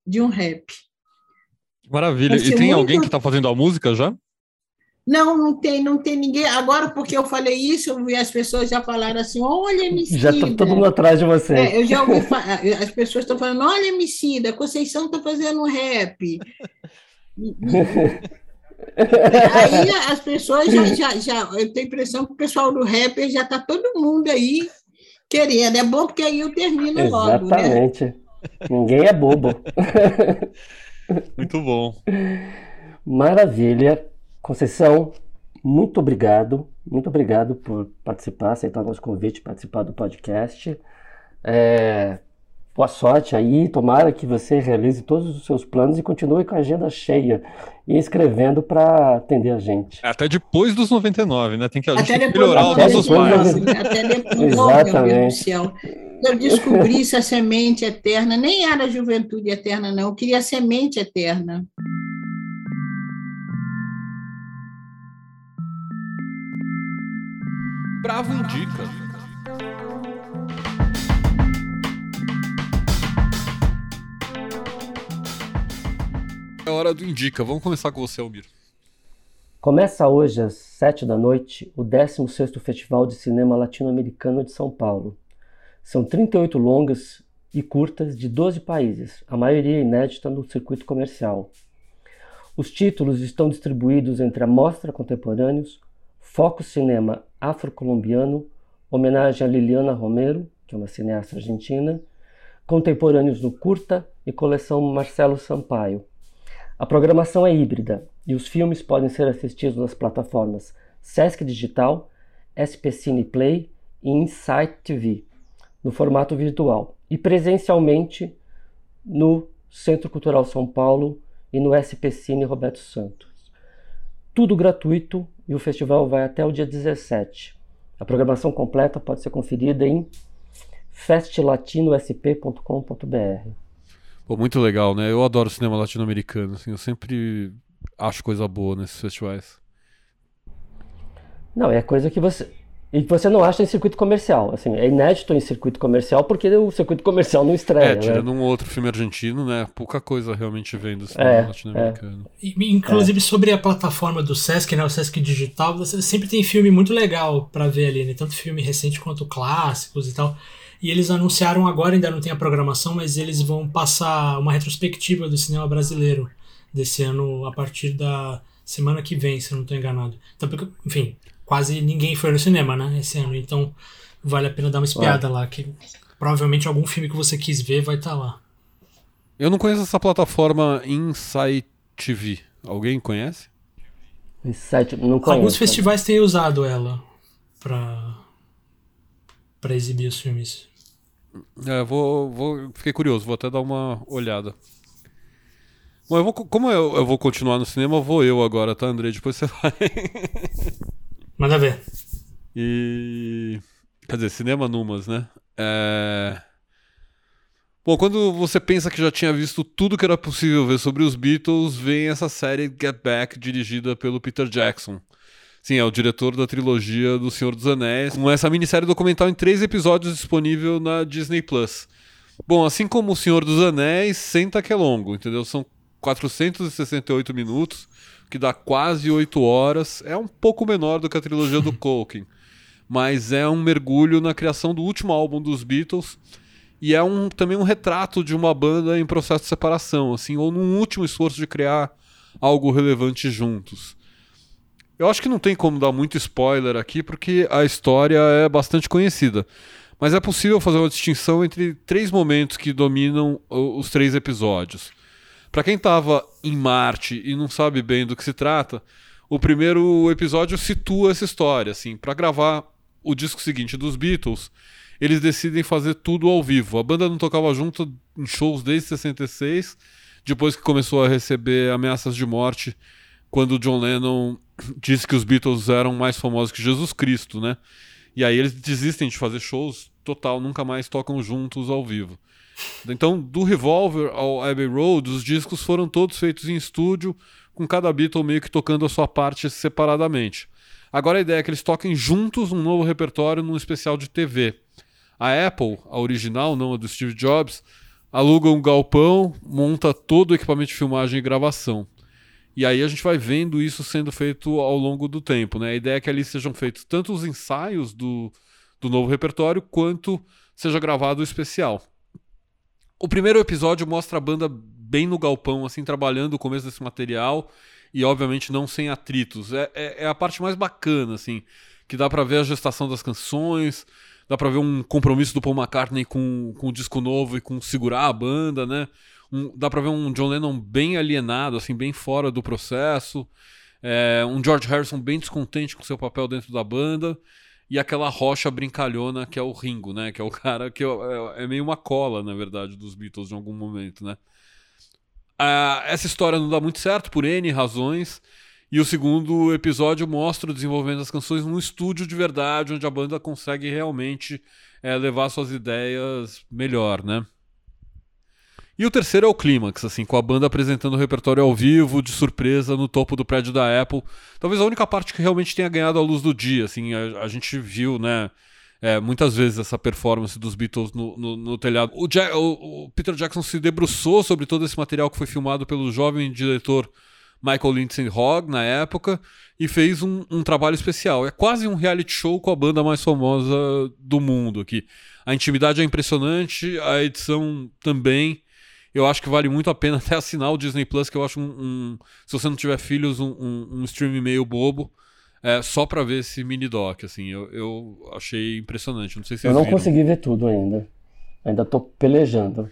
de um rap. Maravilha. E tem muito... alguém que está fazendo a música já? Não, não tem, não tem ninguém. Agora, porque eu falei isso, eu vi as pessoas já falaram assim: olha, Emicida. Já está todo mundo atrás de você. É, eu já ouvi as pessoas estão falando: olha, Emicida, Conceição está fazendo rap. Aí as pessoas já, já, já, eu tenho a impressão que o pessoal do rapper já está todo mundo aí querendo. É bom porque aí eu termino Exatamente. logo. Né? Exatamente. Ninguém é bobo. Muito bom. Maravilha. Conceição, muito obrigado. Muito obrigado por participar, aceitar o nosso convite, participar do podcast. É, boa sorte aí. Tomara que você realize todos os seus planos e continue com a agenda cheia e escrevendo para atender a gente. Até depois dos 99, né? Tem que, a gente tem que melhorar os nossos pais. Até depois, Exatamente. Eu descobri essa semente eterna. Nem era a juventude eterna, não. Eu queria a semente eterna. Bravo indica. É hora do Indica. Vamos começar com você, Almir. Começa hoje às sete da noite o 16º Festival de Cinema Latino-Americano de São Paulo. São 38 longas e curtas de 12 países, a maioria inédita no circuito comercial. Os títulos estão distribuídos entre a Mostra Contemporâneos, Foco Cinema Afro-Colombiano, homenagem a Liliana Romero, que é uma cineasta argentina, Contemporâneos no Curta e coleção Marcelo Sampaio. A programação é híbrida e os filmes podem ser assistidos nas plataformas Sesc Digital, SP Cine Play e Insight TV, no formato virtual, e presencialmente no Centro Cultural São Paulo e no SP Cine Roberto Santos. Tudo gratuito e o festival vai até o dia 17. A programação completa pode ser conferida em festlatinosp.com.br. Pô, muito legal, né? Eu adoro cinema latino-americano, assim, eu sempre acho coisa boa nesses festivais. Não, é coisa que você e você não acha em circuito comercial. Assim, é inédito em circuito comercial porque o circuito comercial não estreia. É, tirando né? um outro filme argentino, né? Pouca coisa realmente vem do cinema é, latino-americano. É. Inclusive é. sobre a plataforma do Sesc, né? O Sesc Digital, você sempre tem filme muito legal para ver ali, né? Tanto filme recente quanto clássicos e tal. E eles anunciaram agora, ainda não tem a programação, mas eles vão passar uma retrospectiva do cinema brasileiro desse ano a partir da semana que vem, se eu não estou enganado. Então, enfim, quase ninguém foi no cinema, né, esse ano. Então vale a pena dar uma espiada lá, que provavelmente algum filme que você quis ver vai estar tá lá. Eu não conheço essa plataforma Insight TV. Alguém conhece? Insight, não conheço. Alguns festivais têm usado ela para para exibir os filmes. É, vou, vou, fiquei curioso, vou até dar uma olhada. Bom, eu vou, como eu, eu vou continuar no cinema, vou eu agora, tá, André? Depois você vai. Manda ver. E. Quer dizer, cinema numas, né? É. Bom, quando você pensa que já tinha visto tudo que era possível ver sobre os Beatles, vem essa série Get Back, dirigida pelo Peter Jackson. Sim, é o diretor da trilogia do Senhor dos Anéis, com essa minissérie documental em três episódios disponível na Disney Plus. Bom, assim como o Senhor dos Anéis, senta que é longo, entendeu? São 468 minutos que dá quase oito horas. É um pouco menor do que a trilogia do Tolkien, mas é um mergulho na criação do último álbum dos Beatles e é um, também um retrato de uma banda em processo de separação, assim, ou num último esforço de criar algo relevante juntos. Eu acho que não tem como dar muito spoiler aqui, porque a história é bastante conhecida. Mas é possível fazer uma distinção entre três momentos que dominam os três episódios. Para quem estava em Marte e não sabe bem do que se trata, o primeiro episódio situa essa história, assim, para gravar o disco seguinte dos Beatles, eles decidem fazer tudo ao vivo. A banda não tocava junto em shows desde 66, depois que começou a receber ameaças de morte quando John Lennon disse que os Beatles eram mais famosos que Jesus Cristo, né? E aí eles desistem de fazer shows total, nunca mais tocam juntos ao vivo. Então, do Revolver ao Abbey Road, os discos foram todos feitos em estúdio, com cada Beatle meio que tocando a sua parte separadamente. Agora a ideia é que eles toquem juntos um novo repertório num especial de TV. A Apple, a original, não a do Steve Jobs, aluga um galpão, monta todo o equipamento de filmagem e gravação. E aí a gente vai vendo isso sendo feito ao longo do tempo, né? A ideia é que ali sejam feitos tanto os ensaios do, do novo repertório quanto seja gravado o especial. O primeiro episódio mostra a banda bem no galpão, assim, trabalhando o começo desse material e, obviamente, não sem atritos. É, é, é a parte mais bacana, assim, que dá para ver a gestação das canções, dá para ver um compromisso do Paul McCartney com, com o disco novo e com segurar a banda, né? Um, dá para ver um John Lennon bem alienado, assim, bem fora do processo. É, um George Harrison bem descontente com seu papel dentro da banda e aquela rocha brincalhona que é o Ringo, né? Que é o cara que é, é, meio uma cola, na verdade, dos Beatles em algum momento, né? Ah, essa história não dá muito certo por N razões. E o segundo episódio mostra o desenvolvimento das canções num estúdio de verdade, onde a banda consegue realmente é, levar suas ideias melhor, né? E o terceiro é o clímax, assim, com a banda apresentando o repertório ao vivo, de surpresa, no topo do prédio da Apple. Talvez a única parte que realmente tenha ganhado a luz do dia, assim, a, a gente viu, né, é, muitas vezes essa performance dos Beatles no, no, no telhado. O, Jack, o, o, Peter Jackson se debruçou sobre todo esse material que foi filmado pelo jovem diretor Michael Lindsay Hogg na época e fez um, um trabalho especial. É quase um reality show com a banda mais famosa do mundo aqui. A intimidade é impressionante, a edição também eu acho que vale muito a pena até assinar o Disney Plus, que eu acho um. um se você não tiver filhos, um, um, um stream meio bobo. É, só para ver esse mini doc, assim, eu, eu achei impressionante. Não sei se Eu não viram. consegui ver tudo ainda. Ainda tô pelejando.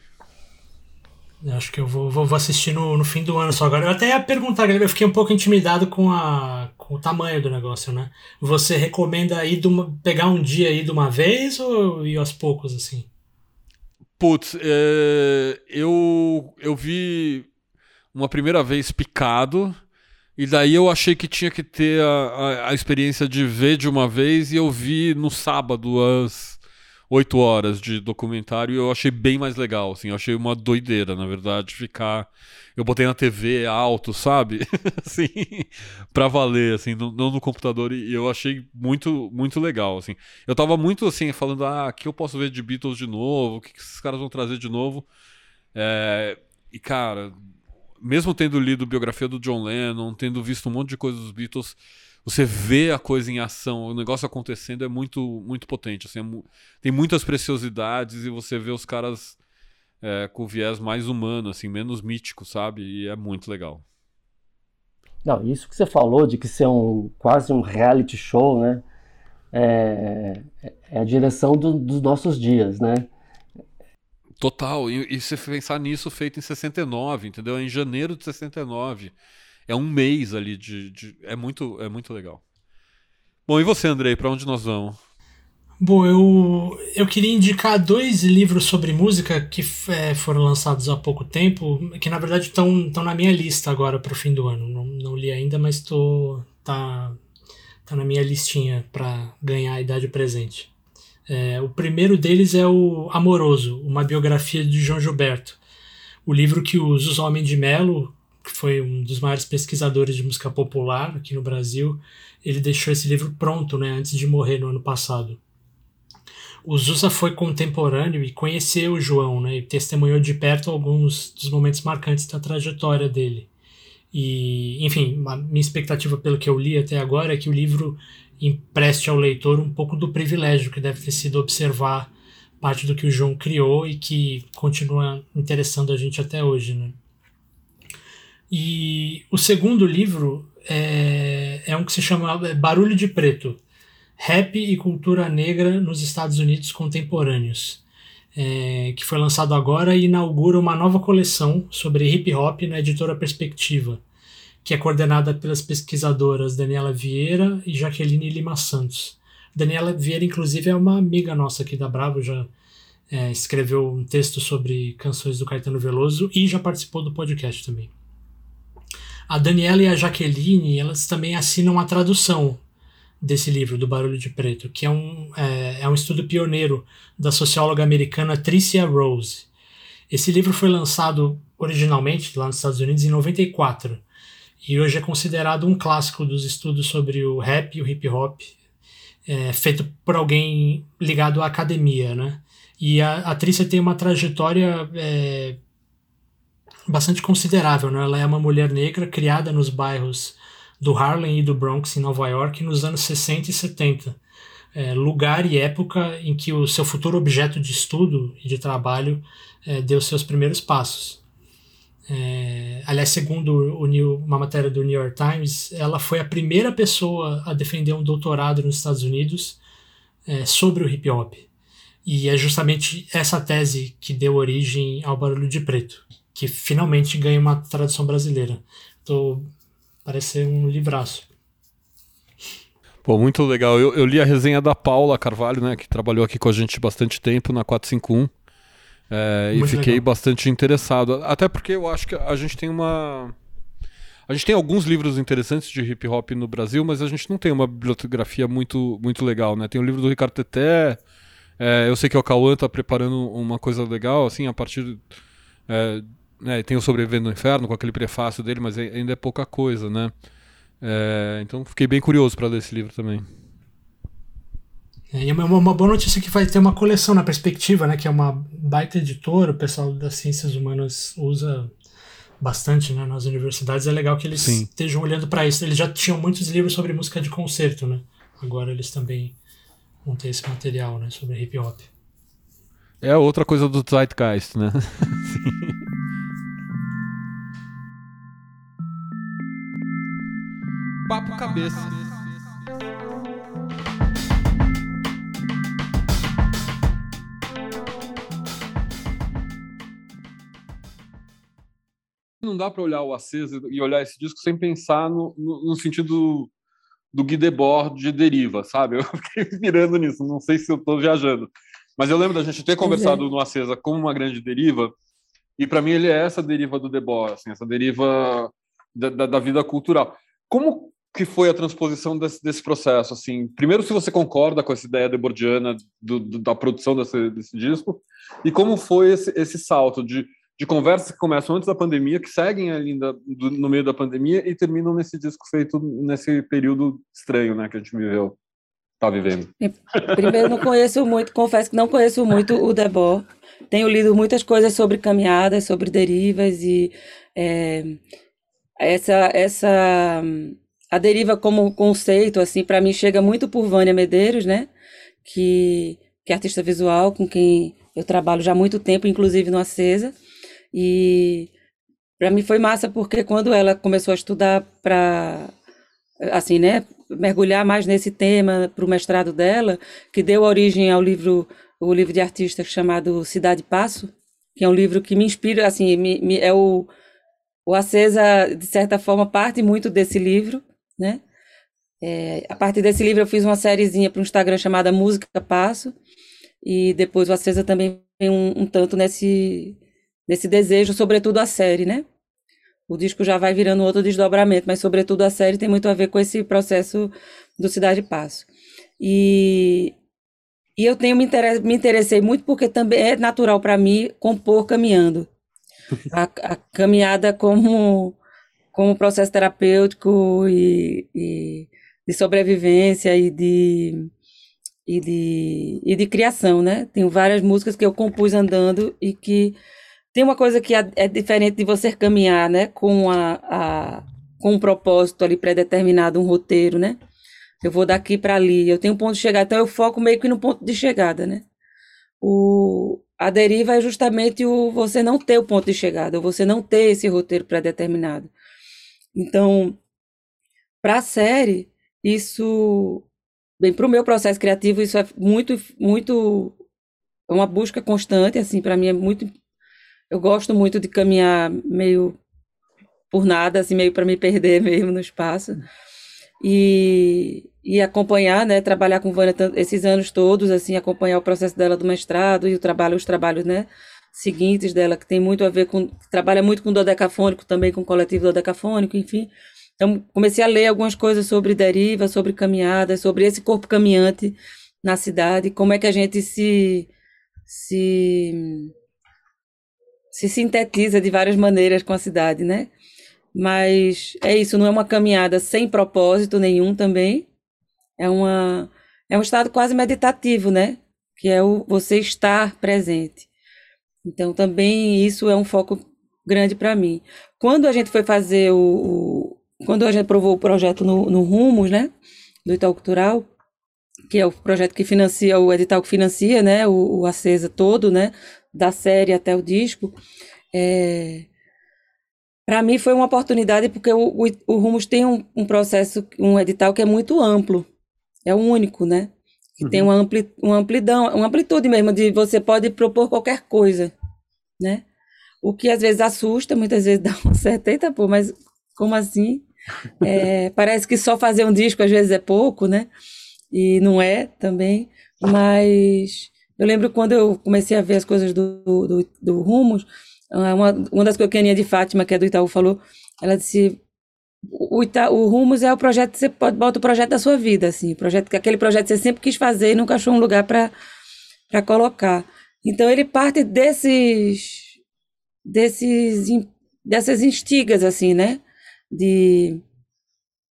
Eu acho que eu vou, vou, assistir no, no fim do ano só agora. Eu até ia perguntar, eu fiquei um pouco intimidado com, a, com o tamanho do negócio, né? Você recomenda ir uma, pegar um dia aí de uma vez ou ir aos poucos, assim? Putz, é, eu, eu vi uma primeira vez picado, e daí eu achei que tinha que ter a, a, a experiência de ver de uma vez, e eu vi no sábado às 8 horas de documentário, e eu achei bem mais legal, assim, eu achei uma doideira, na verdade, ficar eu botei na TV alto, sabe? assim, pra valer, assim, não, não, no computador. E eu achei muito, muito legal, assim. Eu tava muito, assim, falando, ah, aqui eu posso ver de Beatles de novo, o que, que esses caras vão trazer de novo. É... E, cara, mesmo tendo lido biografia do John Lennon, tendo visto um monte de coisa dos Beatles, você vê a coisa em ação, o negócio acontecendo é muito, muito potente. Assim, é tem muitas preciosidades e você vê os caras é, com viés mais humano, assim, menos mítico, sabe? E é muito legal. Não, isso que você falou de que ser um quase um reality show, né? É, é a direção do, dos nossos dias, né? Total. E, e se pensar nisso feito em 69, entendeu? Em janeiro de 69. É um mês ali de, de. é, muito, é muito legal. Bom, e você, Andrei, para onde nós vamos? Bom, eu, eu queria indicar dois livros sobre música que é, foram lançados há pouco tempo, que na verdade estão na minha lista agora para o fim do ano. Não, não li ainda, mas tô, tá, tá na minha listinha para ganhar a idade presente. É, o primeiro deles é o Amoroso, uma biografia de João Gilberto. O livro que o Zuzó de Mello, que foi um dos maiores pesquisadores de música popular aqui no Brasil, ele deixou esse livro pronto né, antes de morrer no ano passado o Zusa foi contemporâneo e conheceu o João, né, e testemunhou de perto alguns dos momentos marcantes da trajetória dele. E, enfim, a minha expectativa pelo que eu li até agora é que o livro empreste ao leitor um pouco do privilégio que deve ter sido observar parte do que o João criou e que continua interessando a gente até hoje, né? E o segundo livro é, é um que se chama Barulho de Preto, Rap e Cultura Negra nos Estados Unidos Contemporâneos, é, que foi lançado agora e inaugura uma nova coleção sobre hip hop na editora Perspectiva, que é coordenada pelas pesquisadoras Daniela Vieira e Jaqueline Lima Santos. Daniela Vieira, inclusive, é uma amiga nossa aqui da Bravo, já é, escreveu um texto sobre canções do Caetano Veloso e já participou do podcast também. A Daniela e a Jaqueline, elas também assinam a tradução desse livro, do Barulho de Preto, que é um, é, é um estudo pioneiro da socióloga americana Tricia Rose. Esse livro foi lançado originalmente lá nos Estados Unidos em 94 e hoje é considerado um clássico dos estudos sobre o rap e o hip hop, é, feito por alguém ligado à academia, né? E a, a tem uma trajetória é, bastante considerável. Né? Ela é uma mulher negra criada nos bairros do Harlem e do Bronx, em Nova York, nos anos 60 e 70. É, lugar e época em que o seu futuro objeto de estudo e de trabalho é, deu seus primeiros passos. É, aliás, segundo o New, uma matéria do New York Times, ela foi a primeira pessoa a defender um doutorado nos Estados Unidos é, sobre o hip hop. E é justamente essa tese que deu origem ao Barulho de Preto, que finalmente ganha uma tradução brasileira. Tô, parece ser um livraço. Pô, muito legal. Eu, eu li a resenha da Paula Carvalho, né, que trabalhou aqui com a gente bastante tempo na 451. É, e fiquei legal. bastante interessado. Até porque eu acho que a gente tem uma. A gente tem alguns livros interessantes de hip hop no Brasil, mas a gente não tem uma bibliografia muito, muito legal, né? Tem o livro do Ricardo Teté. É, eu sei que o Cauã tá preparando uma coisa legal, assim, a partir. É, né, tem o Sobrevivendo no Inferno com aquele prefácio dele, mas ainda é pouca coisa, né? É, então fiquei bem curioso para ler esse livro também. É, e é uma, uma, boa notícia que vai ter uma coleção na perspectiva, né? Que é uma baita editora, o pessoal das ciências humanas usa bastante né, nas universidades. É legal que eles Sim. estejam olhando para isso. Eles já tinham muitos livros sobre música de concerto, né? Agora eles também vão ter esse material, né? Sobre hip hop. É outra coisa do Zeitgeist, né? Papo cabeça. não dá para olhar o Acesa e olhar esse disco sem pensar no, no, no sentido do Guy Debord de deriva, sabe? Eu fiquei virando nisso, não sei se eu estou viajando. Mas eu lembro da gente ter conversado no Acesa como uma grande deriva, e para mim ele é essa deriva do Debord, assim, essa deriva da, da, da, vida cultural. Como que foi a transposição desse, desse, processo? Assim, primeiro, se você concorda com essa ideia debordiana do, do, da produção desse, desse disco, e como foi esse, esse salto de de conversas que começam antes da pandemia, que seguem ali do, no meio da pandemia e terminam nesse disco feito nesse período estranho, né, que a gente viveu, tá vivendo. Primeiro, não conheço muito, confesso que não conheço muito o Debord. Tenho lido muitas coisas sobre caminhadas, sobre derivas e é, essa essa a deriva como conceito assim para mim chega muito por Vânia Medeiros, né? Que que é artista visual com quem eu trabalho já há muito tempo, inclusive no Acesa. E para mim foi massa porque quando ela começou a estudar para assim, né, mergulhar mais nesse tema para o mestrado dela, que deu origem ao livro o livro de artista chamado Cidade Passo, que é um livro que me inspira, assim, me, me, é o o Acesa de certa forma parte muito desse livro, né? É, a partir desse livro eu fiz uma sériezinha para o Instagram chamada Música Passo e depois o Acesa também vem um, um tanto nesse nesse desejo, sobretudo a série, né? O disco já vai virando outro desdobramento, mas sobretudo a série tem muito a ver com esse processo do Cidade Passo. E, e eu tenho me, inter... me interessei muito porque também é natural para mim compor caminhando. A, a, caminhada como, como processo terapêutico e, e de sobrevivência e de, e, de, e de criação, né? Tenho várias músicas que eu compus andando e que tem uma coisa que é, é diferente de você caminhar, né, com a, a com um propósito ali pré-determinado, um roteiro, né? Eu vou daqui para ali, eu tenho um ponto de chegada, então eu foco meio que no ponto de chegada, né? O, a deriva é justamente o você não ter o ponto de chegada, você não ter esse roteiro pré-determinado. Então, para a série, isso, bem, para o meu processo criativo, isso é muito, muito, é uma busca constante, assim, para mim é muito eu gosto muito de caminhar meio por nada, assim, meio para me perder mesmo no espaço. E, e acompanhar, né, trabalhar com Vânia esses anos todos, assim, acompanhar o processo dela do mestrado e o trabalho, os trabalhos, né, seguintes dela, que tem muito a ver com, trabalha muito com dodecafônico, também com o coletivo dodecafônico, enfim. Então, comecei a ler algumas coisas sobre deriva, sobre caminhada, sobre esse corpo caminhante na cidade, como é que a gente se, se se sintetiza de várias maneiras com a cidade, né? Mas é isso, não é uma caminhada sem propósito nenhum também. É uma é um estado quase meditativo, né? Que é o você estar presente. Então também isso é um foco grande para mim. Quando a gente foi fazer o, o, quando a gente aprovou o projeto no, no Rumos, né, do Itaú Cultural, que é o projeto que financia, o edital que financia, né, o, o Acesa todo, né, da série até o disco, é, para mim foi uma oportunidade porque o, o, o Rumos tem um, um, processo, um edital que é muito amplo, é o único, né, que uhum. tem uma, ampli, uma amplidão, uma amplitude mesmo de você pode propor qualquer coisa, né, o que às vezes assusta, muitas vezes dá uma certa, eita pô, mas como assim? É, parece que só fazer um disco às vezes é pouco, né? E não é também, mas eu lembro quando eu comecei a ver as coisas do, do, do Rumos, uma, uma das coisas que a Aninha de Fátima, que é do Itaú, falou, ela disse, o, Ita, o Rumos é o projeto que você pode botar o projeto da sua vida, assim, projeto, aquele projeto que você sempre quis fazer e nunca achou um lugar para colocar. Então ele parte desses desses, dessas instigas, assim, né? De,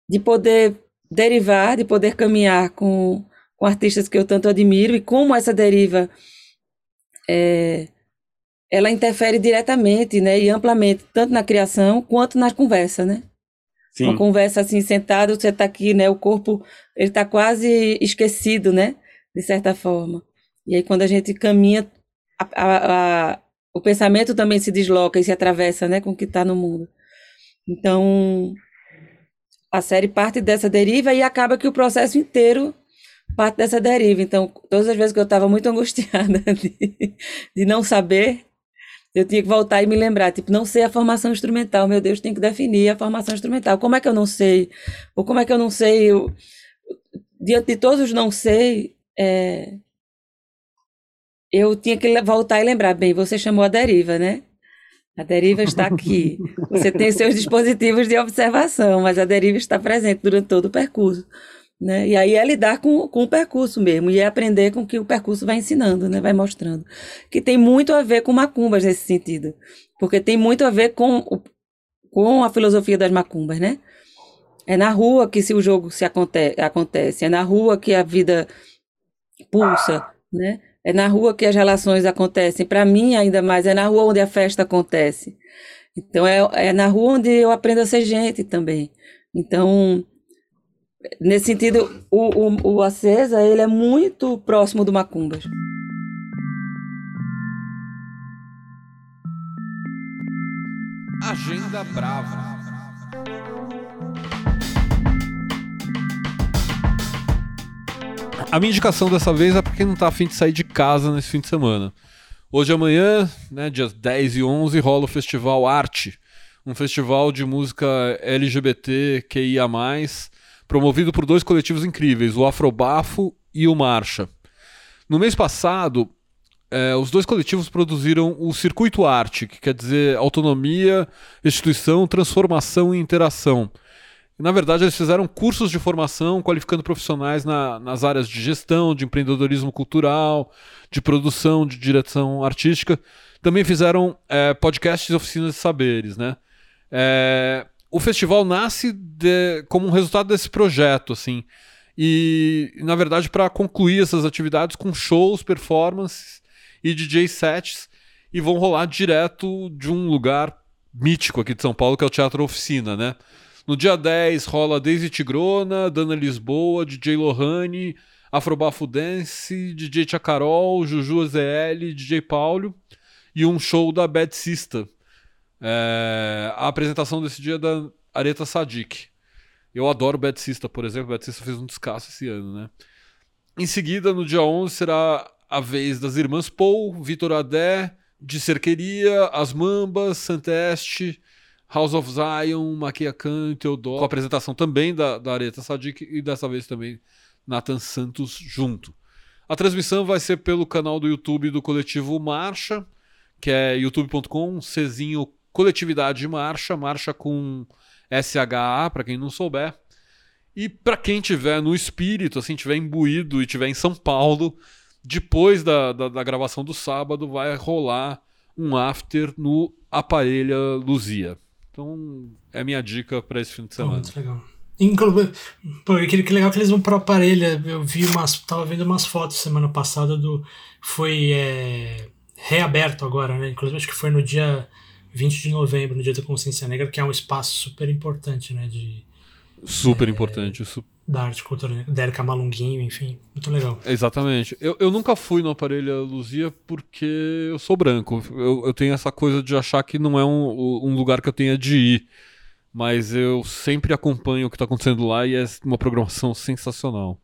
de poder derivar, de poder caminhar com, com artistas que eu tanto admiro e como essa deriva é, ela interfere diretamente, né, e amplamente, tanto na criação quanto na conversa, né? Sim. Uma conversa assim, sentado, você está aqui, né, o corpo, ele está quase esquecido, né, de certa forma. E aí quando a gente caminha, a, a, a o pensamento também se desloca e se atravessa, né, com o que está no mundo. Então, a série parte dessa deriva e acaba que o processo inteiro parte dessa deriva. Então, todas as vezes que eu estava muito angustiada de, de não saber, eu tinha que voltar e me lembrar, tipo, não sei a formação instrumental, meu Deus, tem que definir a formação instrumental. Como é que eu não sei? Ou como é que eu não sei? Eu, diante de todos os não sei, é, eu tinha que voltar e lembrar, bem, você chamou a deriva, né? A deriva está aqui. Você tem seus dispositivos de observação, mas a deriva está presente durante todo o percurso. Né? E aí é lidar com, com o percurso mesmo, e é aprender com o que o percurso vai ensinando, né? vai mostrando. Que tem muito a ver com macumbas nesse sentido, porque tem muito a ver com, com a filosofia das macumbas, né? É na rua que se o jogo se aconte acontece, é na rua que a vida pulsa, né? É na rua que as relações acontecem. Para mim, ainda mais, é na rua onde a festa acontece. Então, é, é na rua onde eu aprendo a ser gente também. Então, nesse sentido, o, o, o Acesa, ele é muito próximo do Macumbas. Agenda Brava. A minha indicação dessa vez é para quem não tá afim de sair de casa nesse fim de semana. Hoje amanhã, né, dias 10 e 11, rola o Festival Arte, um festival de música LGBT QIA+, promovido por dois coletivos incríveis, o Afrobafo e o Marcha. No mês passado, é, os dois coletivos produziram o Circuito Arte, que quer dizer autonomia, instituição, transformação e interação na verdade, eles fizeram cursos de formação qualificando profissionais na, nas áreas de gestão, de empreendedorismo cultural, de produção, de direção artística. Também fizeram é, podcasts e oficinas de saberes. Né? É, o festival nasce de, como um resultado desse projeto. assim E, na verdade, para concluir essas atividades com shows, performances e DJ sets, e vão rolar direto de um lugar mítico aqui de São Paulo, que é o Teatro Oficina, né? No dia 10 rola Daisy Tigrona, Dana Lisboa, DJ Lohane, Afrobafo Dance, DJ Carol, Juju ZL, DJ Paulo e um show da Bad Sista. É, a apresentação desse dia é da Areta Sadik. Eu adoro Bad Sista, por exemplo. Bad Sista fez um descasso esse ano, né? Em seguida, no dia 11, será a vez das irmãs Paul, Vitor Adé, de Cerqueria, As Mambas, Santeste, House of Zion, Maquia Khan, Teodoro, com a apresentação também da, da Areta Sadik e dessa vez também Nathan Santos junto. A transmissão vai ser pelo canal do YouTube do coletivo Marcha, que é youtube.com, Czinho Coletividade Marcha, marcha com SHA, para quem não souber. E para quem tiver no espírito, assim, tiver imbuído e tiver em São Paulo, depois da, da, da gravação do sábado, vai rolar um after no Aparelha Luzia. Então, é minha dica para esse fim de semana. Muito legal. Inclu Pô, que, que legal que eles vão para Parelha. Eu vi umas. Tava vendo umas fotos semana passada do. Foi é, reaberto agora, né? Inclusive acho que foi no dia 20 de novembro, no Dia da Consciência Negra, que é um espaço super importante, né? De, super é, importante. Su da arte cultural, da Erika Malunguinho, enfim, muito legal. Exatamente. Eu, eu nunca fui no Aparelho Luzia porque eu sou branco. Eu, eu tenho essa coisa de achar que não é um, um lugar que eu tenha de ir. Mas eu sempre acompanho o que está acontecendo lá e é uma programação sensacional.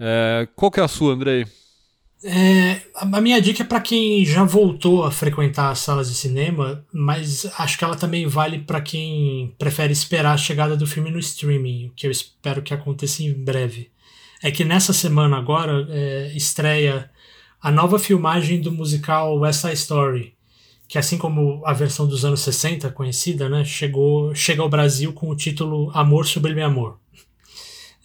É, qual que é a sua, Andrei? É, a minha dica é para quem já voltou a frequentar as salas de cinema, mas acho que ela também vale para quem prefere esperar a chegada do filme no streaming, o que eu espero que aconteça em breve. É que nessa semana agora é, estreia a nova filmagem do musical West Side Story, que assim como a versão dos anos 60 conhecida, né, chegou chega ao Brasil com o título Amor Sublime Amor.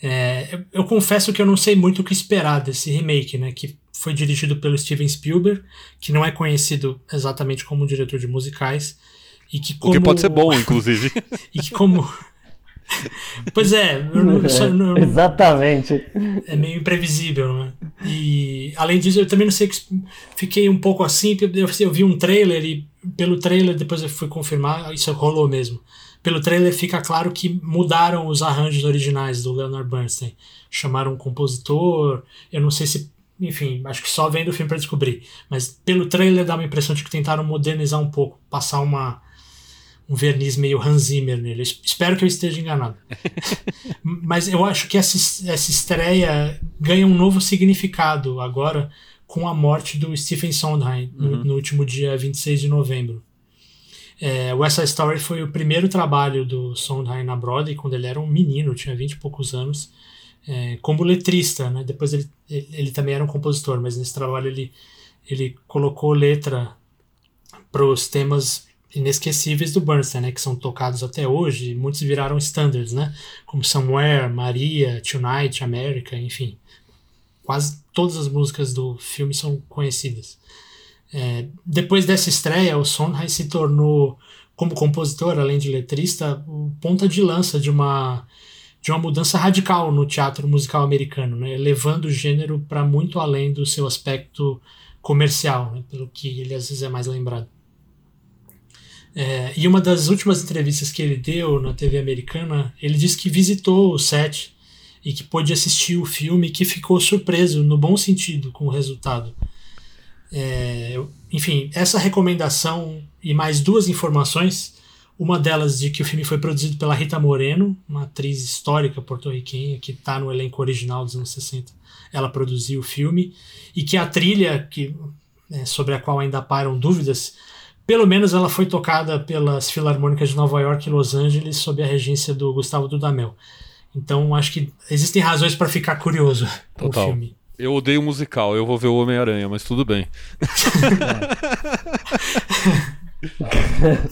É, eu, eu confesso que eu não sei muito o que esperar desse remake, né, que foi dirigido pelo Steven Spielberg, que não é conhecido exatamente como diretor de musicais. E que como... O que pode ser bom, inclusive. e que como. pois é, só, não, exatamente. É meio imprevisível, né? E além disso, eu também não sei, fiquei um pouco assim, eu, eu vi um trailer e pelo trailer depois eu fui confirmar, isso rolou mesmo. Pelo trailer fica claro que mudaram os arranjos originais do Leonard Bernstein. Chamaram um compositor, eu não sei se enfim, acho que só vendo o filme para descobrir. Mas pelo trailer dá uma impressão de que tentaram modernizar um pouco, passar uma um verniz meio Hans Zimmer nele. Espero que eu esteja enganado. Mas eu acho que essa, essa estreia ganha um novo significado agora com a morte do Stephen Sondheim uhum. no, no, último dia 26 de novembro. É, West Side Story foi o primeiro trabalho do Sondheim na Broadway quando ele era um menino, tinha 20 e poucos anos é, como letrista, né? Depois ele, ele também era um compositor, mas nesse trabalho ele, ele colocou letra para os temas inesquecíveis do Bernstein, né? Que são tocados até hoje, muitos viraram standards, né? Como Somewhere, Maria, Tonight, America, enfim. Quase todas as músicas do filme são conhecidas. É, depois dessa estreia, o Sondheim se tornou, como compositor, além de letrista, ponta de lança de uma de uma mudança radical no teatro musical americano, né, levando o gênero para muito além do seu aspecto comercial, né, pelo que ele às vezes é mais lembrado. É, e uma das últimas entrevistas que ele deu na TV americana, ele disse que visitou o set e que pôde assistir o filme e que ficou surpreso, no bom sentido, com o resultado. É, enfim, essa recomendação e mais duas informações uma delas de que o filme foi produzido pela Rita Moreno, uma atriz histórica porto-riquenha que está no elenco original dos anos 60. Ela produziu o filme e que a trilha, que, é, sobre a qual ainda param dúvidas, pelo menos ela foi tocada pelas filarmônicas de Nova York e Los Angeles sob a regência do Gustavo Dudamel. Então acho que existem razões para ficar curioso com o filme. Eu odeio musical, eu vou ver o Homem-Aranha, mas tudo bem.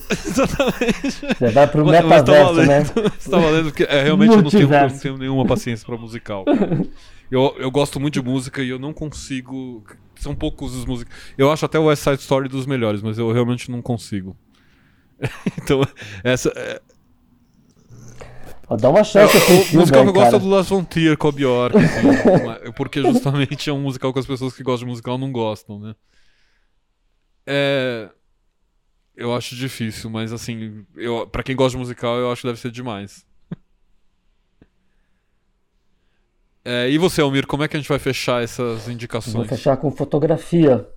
Exatamente. Você vai pro metaverso, tá valendo, né? Você tá valendo, porque é, realmente eu não tenho, não tenho, nenhuma paciência pra musical. Eu, eu gosto muito de música e eu não consigo. São poucos os músicos. Eu acho até o West Side Story dos melhores, mas eu realmente não consigo. então, essa. É... Dá uma chance. O musical que eu gosto é do Lars von Trier com a Bjork, assim, porque justamente é um musical que as pessoas que gostam de musical não gostam, né? É, eu acho difícil, mas assim, eu, para quem gosta de musical, eu acho que deve ser demais. É, e você, Almir, como é que a gente vai fechar essas indicações? Vou fechar com fotografia.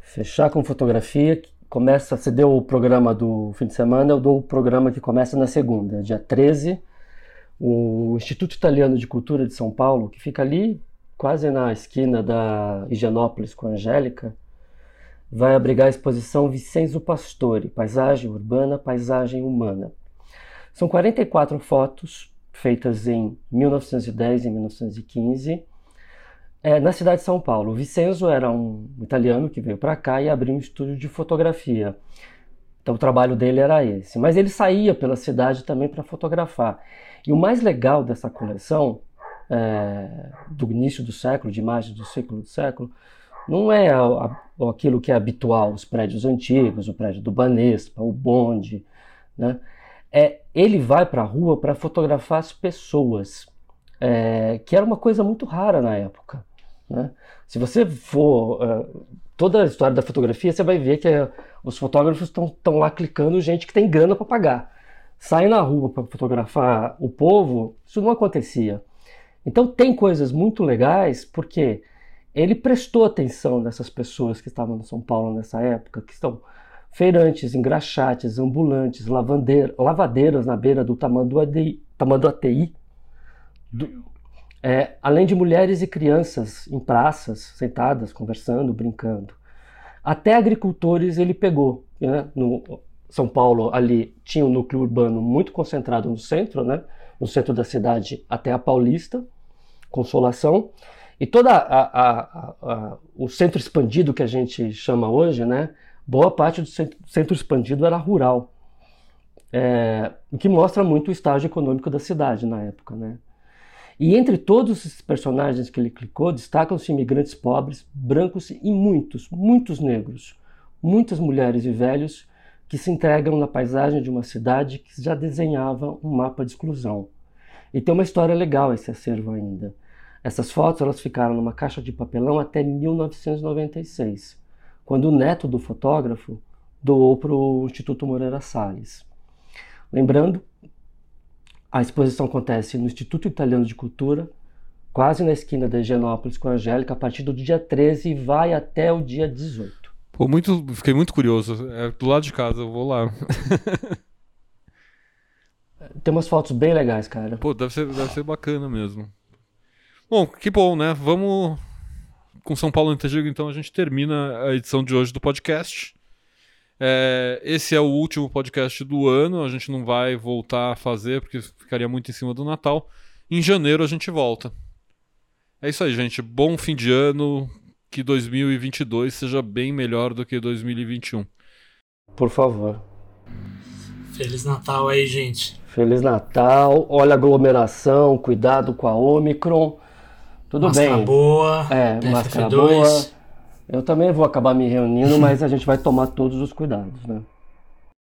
Fechar com fotografia. Começa, você deu o programa do fim de semana, eu dou o programa que começa na segunda, dia 13. O Instituto Italiano de Cultura de São Paulo, que fica ali, quase na esquina da Higienópolis com a Angélica, vai abrigar a exposição Vicenzo Pastore, Paisagem Urbana, Paisagem Humana. São 44 fotos feitas em 1910 e 1915 é, na cidade de São Paulo. O Vicenzo era um italiano que veio para cá e abriu um estúdio de fotografia. Então o trabalho dele era esse. Mas ele saía pela cidade também para fotografar. E o mais legal dessa coleção, é, do início do século, de imagens do século do século, não é a, a, aquilo que é habitual, os prédios antigos, o prédio do Banespa, o bonde, né? É, ele vai para a rua para fotografar as pessoas, é, que era uma coisa muito rara na época. Né? Se você for uh, toda a história da fotografia, você vai ver que é, os fotógrafos estão lá clicando gente que tem grana para pagar. Sair na rua para fotografar o povo, isso não acontecia. Então tem coisas muito legais, porque ele prestou atenção nessas pessoas que estavam no São Paulo nessa época, que estão feirantes, engraxates, ambulantes, lavadeiras na beira do Tamanduateí do, é, além de mulheres e crianças em praças, sentadas, conversando, brincando. Até agricultores ele pegou. Né? No São Paulo, ali, tinha um núcleo urbano muito concentrado no centro, né? no centro da cidade até a Paulista, Consolação. E todo o centro expandido que a gente chama hoje, né? boa parte do centro, centro expandido era rural. É, o que mostra muito o estágio econômico da cidade na época. Né? E entre todos esses personagens que ele clicou, destacam-se imigrantes pobres, brancos e muitos, muitos negros, muitas mulheres e velhos que se entregam na paisagem de uma cidade que já desenhava um mapa de exclusão. E tem uma história legal esse acervo ainda. Essas fotos elas ficaram numa caixa de papelão até 1996, quando o neto do fotógrafo doou para o Instituto Moreira Salles. Lembrando a exposição acontece no Instituto Italiano de Cultura, quase na esquina da Higienópolis com a Angélica, a partir do dia 13 e vai até o dia 18. Pô, muito, fiquei muito curioso. É do lado de casa, eu vou lá. Tem umas fotos bem legais, cara. Pô, deve ser, deve ser bacana mesmo. Bom, que bom, né? Vamos com São Paulo Antigo, então a gente termina a edição de hoje do podcast. É, esse é o último podcast do ano, a gente não vai voltar a fazer porque ficaria muito em cima do Natal. Em janeiro a gente volta. É isso aí, gente. Bom fim de ano. Que 2022 seja bem melhor do que 2021. Por favor. Feliz Natal aí, gente. Feliz Natal. Olha a aglomeração, cuidado com a Omicron. Tudo máscara bem. boa. É, máscara boa. Eu também vou acabar me reunindo, mas a gente vai tomar todos os cuidados, né?